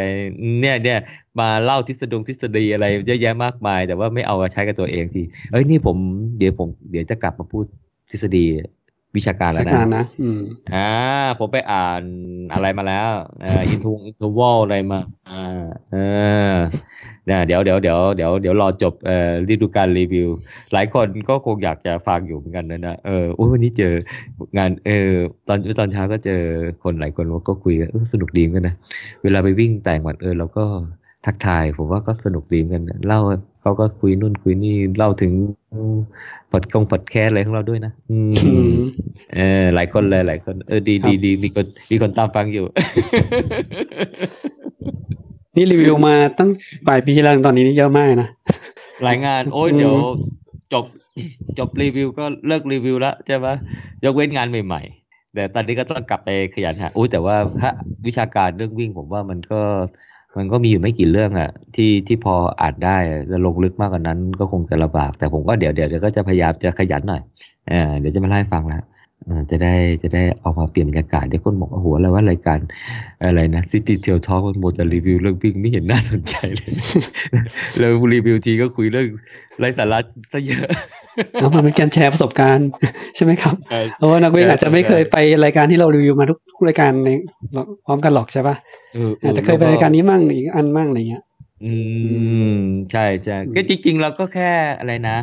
S2: เนี่ยเนี่ยมาเล่าทฤษฎงทฤษฎีอะไรเยอะแยะมากมาย แต่ว่าไม่เอามาใช้กับตัวเองทีเอ้ยนี่ผมเดี๋ยวผมเดี๋ยวจะกลับมาพูดทฤษฎี วิชาการแล้ว
S1: วิชาการ
S2: นะ
S1: นะอืม
S2: อ่า ผมไปอ่านอะไรมาแล้วเอ่ออินทูอินทูวอลอะไรมา อ่า เออเนี่ยเดี๋ยวเดี๋ยวเดี๋ยวเดี๋ยวเดี๋ยวรอจบเอ่อฤดูกาลรีวิว หลายคนก็คงอยากจะฟังอยู่เหมือนกันนะนะเออโอ้ยวันนี้เจองานเออตอนตอนเช้าก็เจอคนหลายคนก็คุยกันเออสนุกดีเหมือนกันนะ เวลาไปวิ่งแต่งวันเออเราก็ ทักทาย ผมว่าก็สนุกดีเหมือนกันนะเล่าเขาก็คุยนู่นคุยนี่เล่าถึงพอดกงพอดแคสอะไรของเราด้วยนะอืม
S1: อืม
S2: เออหลายคนเลยหลายคนเออดี
S1: ครับ
S2: ดีดีมีคนมีคนตามฟังอยู่
S1: นี่รีวิวมาตั้งปลายปีที่แล้วถึงตอนนี้นี่เยอะมากนะ
S2: รายงาน โอ้ย
S1: อืม
S2: เดี๋ยวจบจบรีวิวก็เลิกรีวิวแล้วใช่ไหมยกเว้นงานใหม่ ๆ แต่ตอนนี้ก็ต้องกลับไปขยันหาอุ้ยแต่ว่าถ้าวิชาการเรื่องวิ่งผมว่ามันก็ มันก็มีอยู่ไม่กี่เรื่องอะที่ที่พออ่านได้จะลงลึกมากกว่านั้นก็คงจะลำบากแต่ผมก็เดี๋ยวเดี๋ยวก็จะพยายามจะขยันหน่อยเออเดี๋ยวจะมาเล่าให้ฟังแล้ว จะได้จะได้เอามาเปลี่ยนบรรยากาศเดี๋ยวคนบอกโอ้โหอะไรว่ารายการอะไรนะ City Tail Talk มันโมจะรีวิวเรื่องวิ่งไม่เห็นน่าสนใจเลยแล้วรีวิวทีก็คุยเรื่องไร้สาระซะเยอะ
S1: เอามาเป็นการแชร์ประสบการณ์ใช่ไหมครับ
S2: เออ
S1: เพราะว่านักวิ่ง
S2: ใช่
S1: อาจจะไม่เคยไปรายการที่เรารีวิวมาทุกทุกรายการในพร้อมกันหรอกใช่ปะ
S2: เออเอา
S1: จจะเคยไปรายการนี้มั่งอีกอันมั่งอะไรเงี้ย
S2: อืมใช่ใช่ก็จริงๆเราก็แค่อะไรนะ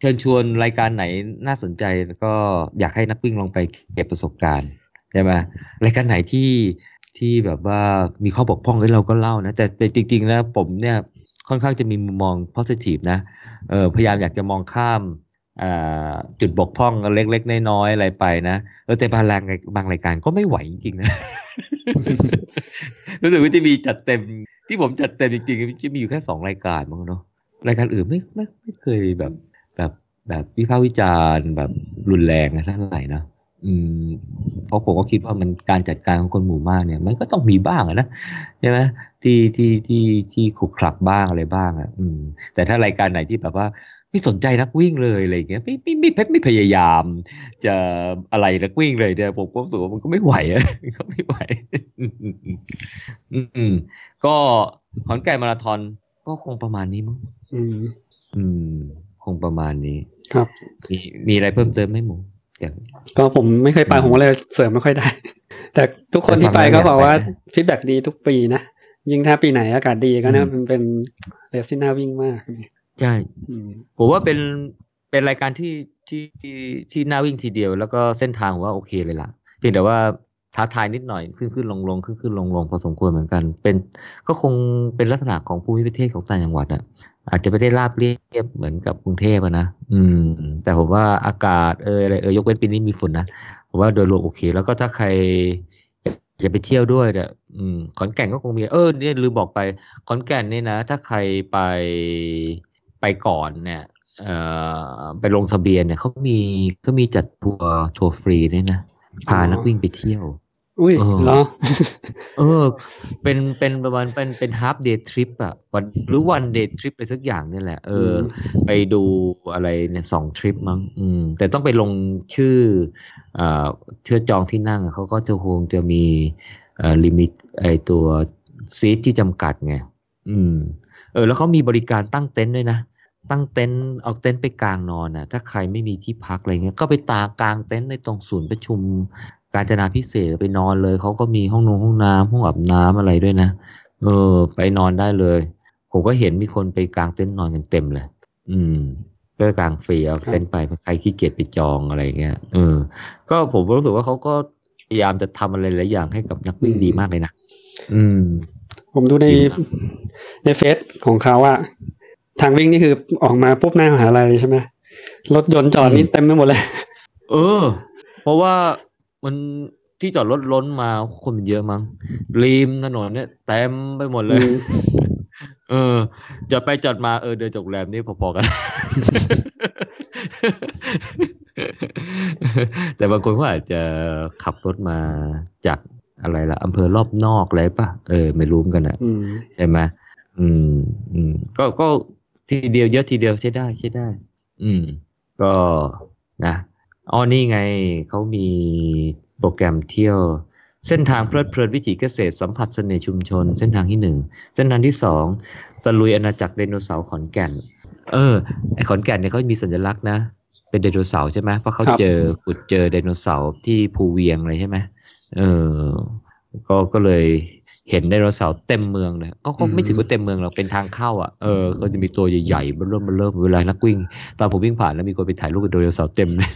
S2: เชิญชวนรายการไหนน่าสนใจแล้วก็อยากให้นักวิ่งลองไปเก็บประสบการณ์ใช่ไหมรายการไหนที่ที่แบบว่ามีข้อบกพร่องให้เราก็เล่านะแต่จริงๆแล้วผมเนี่ยค่อนข้างจะมีมุมมอง positive นะเออพยายามอยากจะมองข้ามจุดบกพร่องเล็กๆน้อยๆอะไรไปนะเออแต่บางรายบางรายการก็ไม่ไหวจริงๆนะรู้สึกว่าจะมีจัดเต็มที่ผมจัดเต็มจริงๆจะมีอยู่แค่สองรายการมั้งเนาะรายการอื่นไม่ไม่ไม่เคยแบบ แบบแบบวิพากษ์วิจารณ์แบบรุนแรงนะเท่าไหร่นะอืมเพราะผมก็คิดว่ามันการจัดการของคนหมู่มากเนี่ย มันก็ต้องมีบ้างอะนะใช่ไหมที่ที่ที่ที่ขลุกขลักบ้างอะไรบ้างอะ อืม แต่ถ้ารายการไหนที่แบบว่าไม่สนใจนักวิ่งเลยอะไรอย่างเงี้ยไม่ไม่ไม่ไม่ไม่พยายาม จะอะไรนักวิ่งเลยเนี่ยผมก็รู้สึกว่ามันก็ไม่ไหวอะก็ไม่ไหวอืมอืมอืมอืมก็ขอนแก่นมาราธอนก็คงประมาณนี้มั้ง
S1: อืม
S2: อืม คงประมาณนี้
S1: ครับ
S2: มีมีอะไรเพิ่มเติมไหมหมูอย่าง
S1: ก็ผมไม่เคยไป
S2: อืม
S1: ผมก็เลยเสริมไม่ค่อยได้ แต่ทุกคนที่ไป
S2: แต่ฟังแล้ว
S1: ก็บอกว่า
S2: อยากไปนะ
S1: ฟีดแบ็ดีทุกปีนะ ยิ่งถ้าปีไหนอากาศดีก็
S2: อื
S1: นะ
S2: ม
S1: เป็นเป็นเรสที่น่าวิ่งมาก
S2: ใช่
S1: อืม
S2: ผมว่าเป็นเป็นรายการที่ที่ที่ที่น่าวิ่งทีเดียว แล้วก็เส้นทางผมว่าโอเคเลยล่ะเพียงแต่ว่า ท้าทายนิดหน่อยขึ้นขึ้นลงลงขึ้นขึ้นลงลงพอสมควรเหมือนกัน เป็นก็คงเป็นลักษณะของภูมิประเทศของต่างจังหวัดอะอาจจะไม่ได้ราบเรียบเหมือนกับกรุงเทพนะอืม แต่ผมว่าอากาศเอออะไรเออยกเว้นปีนี้มีฝุ่นนะผมว่าโดยรวมโอเค แล้วก็ถ้าใครอยากไปเที่ยวด้วยเนี่ยอืมขอนแก่นก็คงมี เออเนี่ยลืมบอกไป ขอนแก่นเนี่ยนะ ถ้าใครไปไปก่อนเนี่ยเอ่อไปลงทะเบียนเนี่ยเขามีเขามีจัดทัวร์ทัวร์ฟรีด้วยนะ พา
S1: อ๋อ
S2: นักวิ่งไปเที่ยว
S1: อุ้ย
S2: เออ
S1: เหรอ
S2: เออ เป็นเป็นประมาณเป็นเป็นฮา f เดย์ทริปอะวันหรือวันเดย์ทริปอะไรสักอย่างเนี่ยแหละ เออ ไปดูอะไรเนี่ยสองทริปมั้งอืม แต่ต้องไปลงชื่ออ่าเชื่อจองที่นั่งอะเขาก็จะคงจะมีเอ่อลิมิตไอตัวซีทที่จำกัดไงอืม เออ แล้วเขามีบริการตั้งเต็นท์ด้วยนะ ตั้งเต็นท์เอาเต็นท์ไปกลางนอนน่ะถ้าใครไม่มีที่พักอะไรเงี้ยก็ไปตากลางเต็นท์ในตรงศูนย์ประชุม การจนาพิเศษไปนอนเลยเขาก็มีห้องนงห้องน้ำห้องอาบน้ำอะไรด้วยนะเออ ไปนอนได้เลย ผมก็เห็นมีคนไปกลางเต็นท์นอนกันเต็มเลย อืมก็กลางฟรีเอาเต็นท์ไปใครขี้เกียจไปจองอะไรเงี้ยเออ ก็ผมรู้สึกว่าเขาก็พยายามจะทำอะไรหลายอย่างให้กับนักวิ่งดีมากเลยนะอืม
S1: ผมดูในในเฟซของเขาอะ ทางวิ่งนี่คือออกมาปุ๊บหน้ามหาลัยใช่ไหมรถยนต์จอดนี่เต็มไปหมดเลย
S2: เออ เพราะว่ามันที่จอดรถล้นมาคนมันเยอะมั้งริมถนนเนี่ยเต็มไปหมดเลย
S1: อืม
S2: เออจอดไปจอดมาเออเดินจากโรงแรมนี่พอๆกัน แต่บางคนเขาอาจจะขับรถมาจากอะไรล่ะอำเภอรอบนอกอะไรปะเออ ไม่รู้เหมือนกันอะ
S1: อืม
S2: ใช่ไหมอืมอืมก็ก็ ทีเดียวเยอะทีเดียวใช้ได้ใช้ได้ อืม ก็นะอ๋อนี่ไงเขามีโปรแกรมเที่ยว เส้นทางเพลิดเพลินวิถีเกษตรสัมผัสเสน่ห์ชุมชน เส้นทางที่หนึ่งเส้นทางที่สองตะลุยอาณาจักรไดโนเสาร์ขอนแก่น เออไอขอนแก่นเนี่ยเขามีสัญลักษณ์นะเป็นไดโนเสาร์ใช่ไหมเพราะเขาเจอขุดเจอไดโนเสาร์ที่ภูเวียงเลยใช่ไหมเออก็ก็เลย เห็นไดโนเสาร์เต็มเมืองเลยก็ก็ไม่ถือว่าเต็มเมืองหรอกเป็นทางเข้าอะเออก็จะมีตัวใหญ่ๆเริ่มเริ่มเวลานักวิ่ง ตอนผมวิ่งผ่านแล้วมีคนไปถ่ายรูปกับไดโนเสาร์เต็มเลย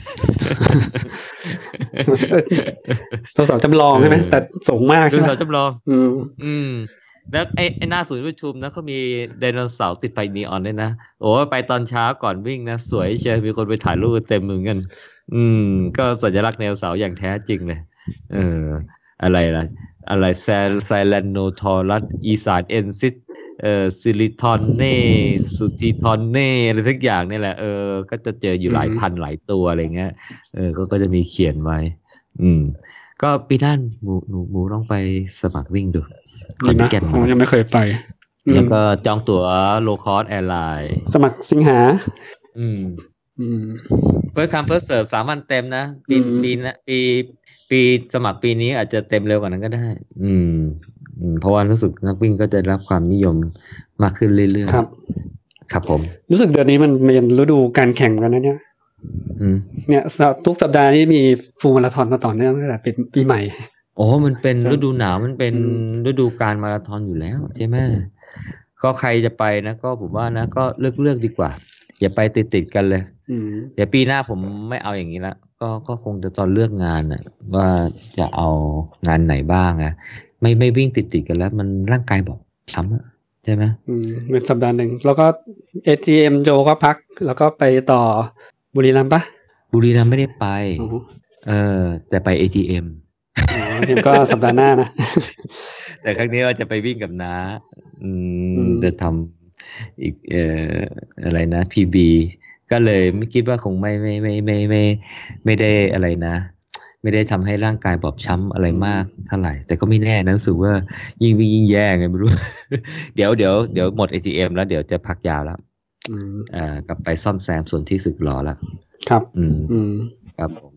S1: ตัวเสาจำลองใช่ไหม
S2: เออ
S1: แต่สูงมาก
S2: ได
S1: ใช่
S2: โน
S1: ไหม
S2: เสาร์จำลอง
S1: อืม
S2: อืมแล้วไอ้ไอ้หน้าศูนย์ประชุมนะเขามีไดโนเสาร์ติดไฟนีออนด้วยนะโอ้ไปตอนเช้าก่อนวิ่งนะ สวยเชียวมีคนไปถ่ายรูปเต็มมือกัน อืม ก็สัญลักษณ์ไดโนเสาร์อย่างแท้จริงเลย เออ อะไรล่ะ อะไรแซลไซแลนโนทอรัสอีสานเอนซิสเอ่อซิลิทอนเน่สุติทอนเน่อะไรทุกอย่างนี่แหละเออก็จะเจออยู่หลาย
S1: อืม
S2: พันหลายตัวอะไรเงี้ยเออก็ก็จะมีเขียนไว้ อืม ก็ปีหน้าหมูหนูหมูลองไปสมัครวิ่งดูข
S1: ดี
S2: นะ
S1: ขอน
S2: แก่น
S1: ผมยังไม่เคยไปอืม
S2: แล้วก็จองตั๋ว low cost airline ส
S1: มัครสิงหา
S2: อืม
S1: อืม
S2: first come first serve สามวันเต็มนะปี
S1: อืม
S2: ปีนะปีปีสมัครปีนี้อาจจะเต็มเร็วกว่านั้นก็ได้อืมอืมเพราะว่ารู้สึกนักวิ่งก็จะรับความนิยมมากขึ้นเรื่อยๆ
S1: ครับ
S2: ครับผม
S1: รู้สึกเดือนนี้มันเป็นฤดูการแข่งกันนะเนี่ย
S2: อืม
S1: เนี่ยทุกสัปดาห์นี้มีฟูลมาราธอนมาต่อเนื่องตั้งแต่เป็นปีใหม่
S2: โอ้มันเป็น
S1: ครับ
S2: ฤดูหนาวมันเป็น
S1: อืม
S2: ฤดูการมาราธอนอยู่แล้วใช่ไหมก็ใครจะไปนะ ก็ผมว่านะ ก็เลือกเลือกดีกว่า อย่าไปติดติดๆกันเลย
S1: อืม
S2: เดี๋ยวปีหน้าผมไม่เอาอย่างนี้ละก็ก็คงจะตอนเลือกงานน่ะว่าจะเอางานไหนบ้างอะไม่ไม่วิ่งติดติดๆกันแล้ว มันร่างกายบอกช้ำอะใช่ไหม
S1: อืมเป็นสัปดาห์หนึ่งแล้วก็ ATM โจก็พัก แล้วก็ไปต่อบุรีรัมย์ปะ
S2: บุรีรัมย์ไม่ได้ไป
S1: อ๋อ
S2: เออ แต่ไป ATM
S1: อ๋อ ATM ก็สัปดาห์หน้านะ
S2: แต่ครั้งนี้ว่าจะไปวิ่งกับน้าอื
S1: อื
S2: ม
S1: ม
S2: จะทำอีกเอ่ออะไรนะ PB ก็เลยไม่คิดว่าคงไม่ไม่ไม่ไม่ไม่ไม่ได้อะไรนะ ไม่ได้ทำให้ร่างกายบอบช้ำอะไรมากเท่าไหร่ แต่ก็ไม่แน่นะรู้สึกว่ายิ่งวิ่งยิ่งแย่ไงไม่รู้ เดี๋ยวเดี๋ยวเดี๋ยวหมด ATM แล้วเดี๋ยวจะพักยาวแล้ว
S1: อืม
S2: อ่ากลับไปซ่อมแซมส่วนที่สึกหรอแล้ว
S1: ครับ
S2: อืม
S1: อืม
S2: ครับผม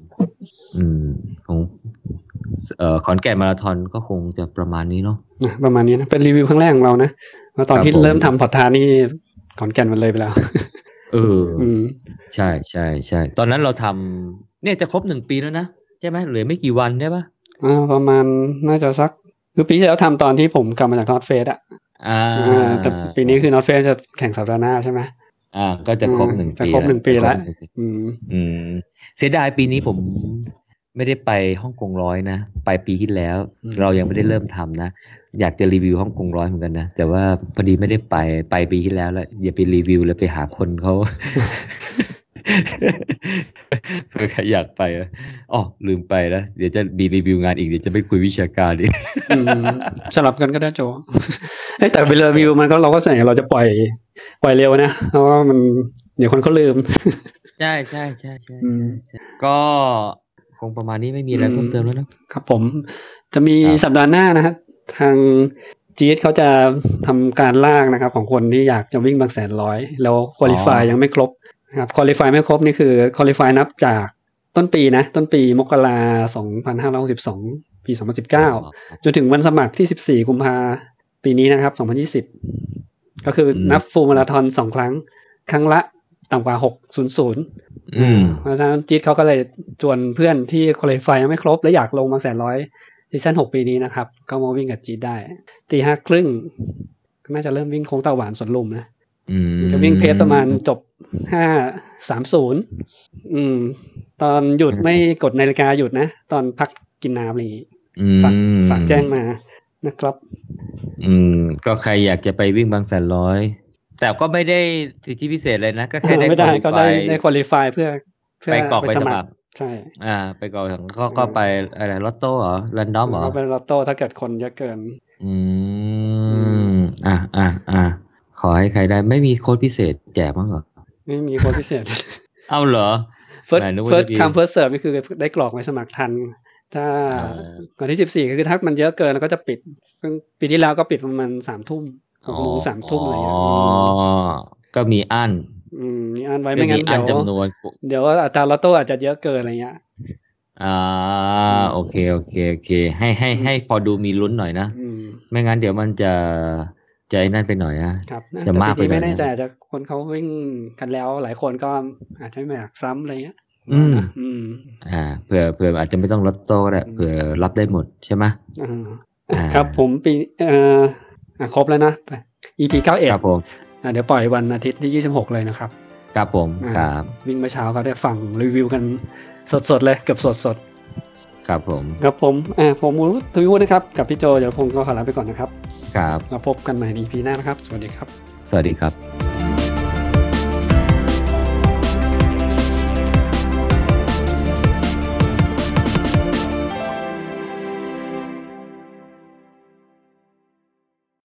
S2: อืมของเอ่อขอนแก่นมาราธอนก็คงจะประมาณนี้เนาะ
S1: นะประมาณนี้นะเป็นรีวิวครั้งแรกของเรานะแล้วตอน
S2: ครับ
S1: ที่
S2: ผม
S1: เริ่มทำพอดทานนี่ขอนแก่นมันเลยไปแล้ว
S2: เออ
S1: อืม
S2: ใช่ใช่ใช่ตอนนั้นเราทำเนี่ยจะครบหนึ่งปีแล้วนะใช่ไหมเหลือไม่กี่วันใช่ปะ
S1: อ่าประมาณน่าจะสักคือปีที่แล้วทำตอนที่ผมกลับมาจากนอตเฟสอะ
S2: อ่า
S1: อ่าแต่ปีนี้คือนอตเฟสจะแข่งสัปดาห์หน้าใช่ไหม
S2: อ่า ก็จะครบหนึ่ง
S1: จะ
S2: ปี
S1: ครบหนึ่งปีแล้ว
S2: จะครบหนึ่งปี
S1: อืม
S2: อืม เสียดายปีนี้ผมไม่ได้ไปฮ่องกงร้อยนะ ไปปีที่แล้ว
S1: อืม
S2: เรายังไม่ได้เริ่มทำนะ อยากจะรีวิวฮ่องกงร้อยเหมือนกันนะ แต่ว่าพอดีไม่ได้ไปไปปีที่แล้วแล้วอย่าไปรีวิวเลยไปหาคนเขาเผื่อใครอยากไปอะอ๋อลืมไปแล้วเดี๋ยวจะมีรีวิวงานอีกเดี๋ยวจะไม่คุยวิชาการอีก
S1: อืมสลับกันก็ได้โจเอ้ยแต่เวลาวิวมันก็เราก็ใส่เราจะปล่อยปล่อยเร็วนะเพราะว่ามันเดี๋ยวคนเขาลืม
S2: ใช่ใช่ใช่ใช่
S1: อืม
S2: ใช่ใช่ก็คงประมาณนี้ไม่มีอะไร
S1: อืม
S2: เพิ่มเติมแล้วเนอะ
S1: ครับผม จะมี
S2: ครับ
S1: สัปดาห์หน้านะฮะ ทางจีเขาจะทำการลากนะครับ ของคนที่อยากจะวิ่งบางแสนร้อย แล้วคุริฟายยังไม่ครบนะครับคุริฟายไม่ครบนี่คือคุริฟายนับจากต้นปีนะ ต้นปีมกราสองพันห้าร้อยสิบสองปี2019จนถึงวันสมัครที่14กุมภาปีนี้นะครับ2020ก็คือนับฟูลมาราธอนสองครั้ง ครั้งละต่ำกว่า600
S2: อืม
S1: เพราะฉะนั้นจีดเขาก็เลยชวนเพื่อนที่คุริฟายยังไม่ครบ และอยากลงบางแสนร้อย ซีซั่น6ปีนี้นะครับ ก็มาวิ่งกับจีดได้ ตีห้าครึ่งก็น่าจะเริ่มวิ่งโค้งตาหวานสวนลุมนะ
S2: อืม
S1: จะวิ่งเพจประมาณจบห้าสามศูนย์อืมตอนหยุดไม่กดนาฬิกาหยุดนะ ตอนพักกินน้ำอะไรอย่างงี้
S2: อืม
S1: ฝากฝากแจ้งมานะครับ
S2: อืม ก็ใครอยากจะไปวิ่งบางแสนร้อย แต่ก็ไม่ได้สิทธิพิเศษเลยนะ ก็แค่ได้
S1: ไม่ได้ก็ได้
S2: qualify
S1: ได้คุริฟายเพื่อเพื่อ
S2: ไปกรอกใบสมัคร
S1: ใช่
S2: อ่า ไปก่อนก็ก็ไปอะไรลอตโต้เหรอรันดอมเหรอ
S1: ก็เป็นลอตโต้ถ้าเกิดคนเยอะเกิน
S2: อืม อะอะอะขอให้ใครได้ไม่มีโค้ดพิเศษแจกบ้างเหรอ
S1: ไม่มีคนพิเศษ
S2: เอาเหรอ
S1: first
S2: ไหนนึกว่า
S1: first
S2: จะมี
S1: come first serve นี่คือได้กรอกไว้สมัครทัน ถ้า
S2: อ่า
S1: วันที่สิบสี่คือถ้ามันเยอะเกินก็จะปิด ซึ่งปีที่แล้วก็ปิดประมาณสามทุ่มหกโมงสามทุ่มอะไรอย่างเงี้ย
S2: อ๋อก็มีอัน
S1: อืมมีอันไว้ไม่งั้น
S2: อั
S1: เดี๋ยว
S2: จำนวน
S1: เดี๋ยวอัตราลอตโต้อาจจะเยอะเกินอะไรเงี้ย
S2: อ่าโอเคโอเคโอเค ให้ให้ให้พอดูมีลุ้นหน่อยนะ
S1: อืม
S2: ไม่งั้นเดี๋ยวมันจะจะไอ้นั่นไปหน่อยอะ
S1: ครับ
S2: จะมากไป
S1: แต่ปีนี้
S2: หน่อย
S1: ไม่แน่ใจ
S2: นะ
S1: อาจจะคนเขาวิ่งกันแล้ว หลายคนก็อาจจะไม่อยากซ้ำอะไรเงี้ย
S2: อืม
S1: อืม
S2: อ่าเผื่อเผื่ออาจจะไม่ต้องลอตโต้ก็ได้เผื่อรับได้หมดใช่ไหม
S1: อ่า
S2: อ่า
S1: ครับผมปีเอ่ออะครบแล้วนะไป EP เก้าเอ็ด
S2: ครับผม
S1: อะ เดี๋ยวปล่อยวันอาทิตย์ที่ 26 เลยนะครับ
S2: ครับผม
S1: อ่า
S2: ครับ
S1: วิ่งเมื่อเช้าก็ได้ฟังรีวิวกันสดๆเลยเกือบสด
S2: ครับผม
S1: ๆครับผมอ่าผมมูทวิวุฒินะครับ กับพี่โจเดี๋ยวผมก็ขอลาไปก่อนนะครับ
S2: ครับ
S1: เราพบกันใหม่ใน EP หน้านะครับ สวัสดีครับ
S2: สวัสดีครับ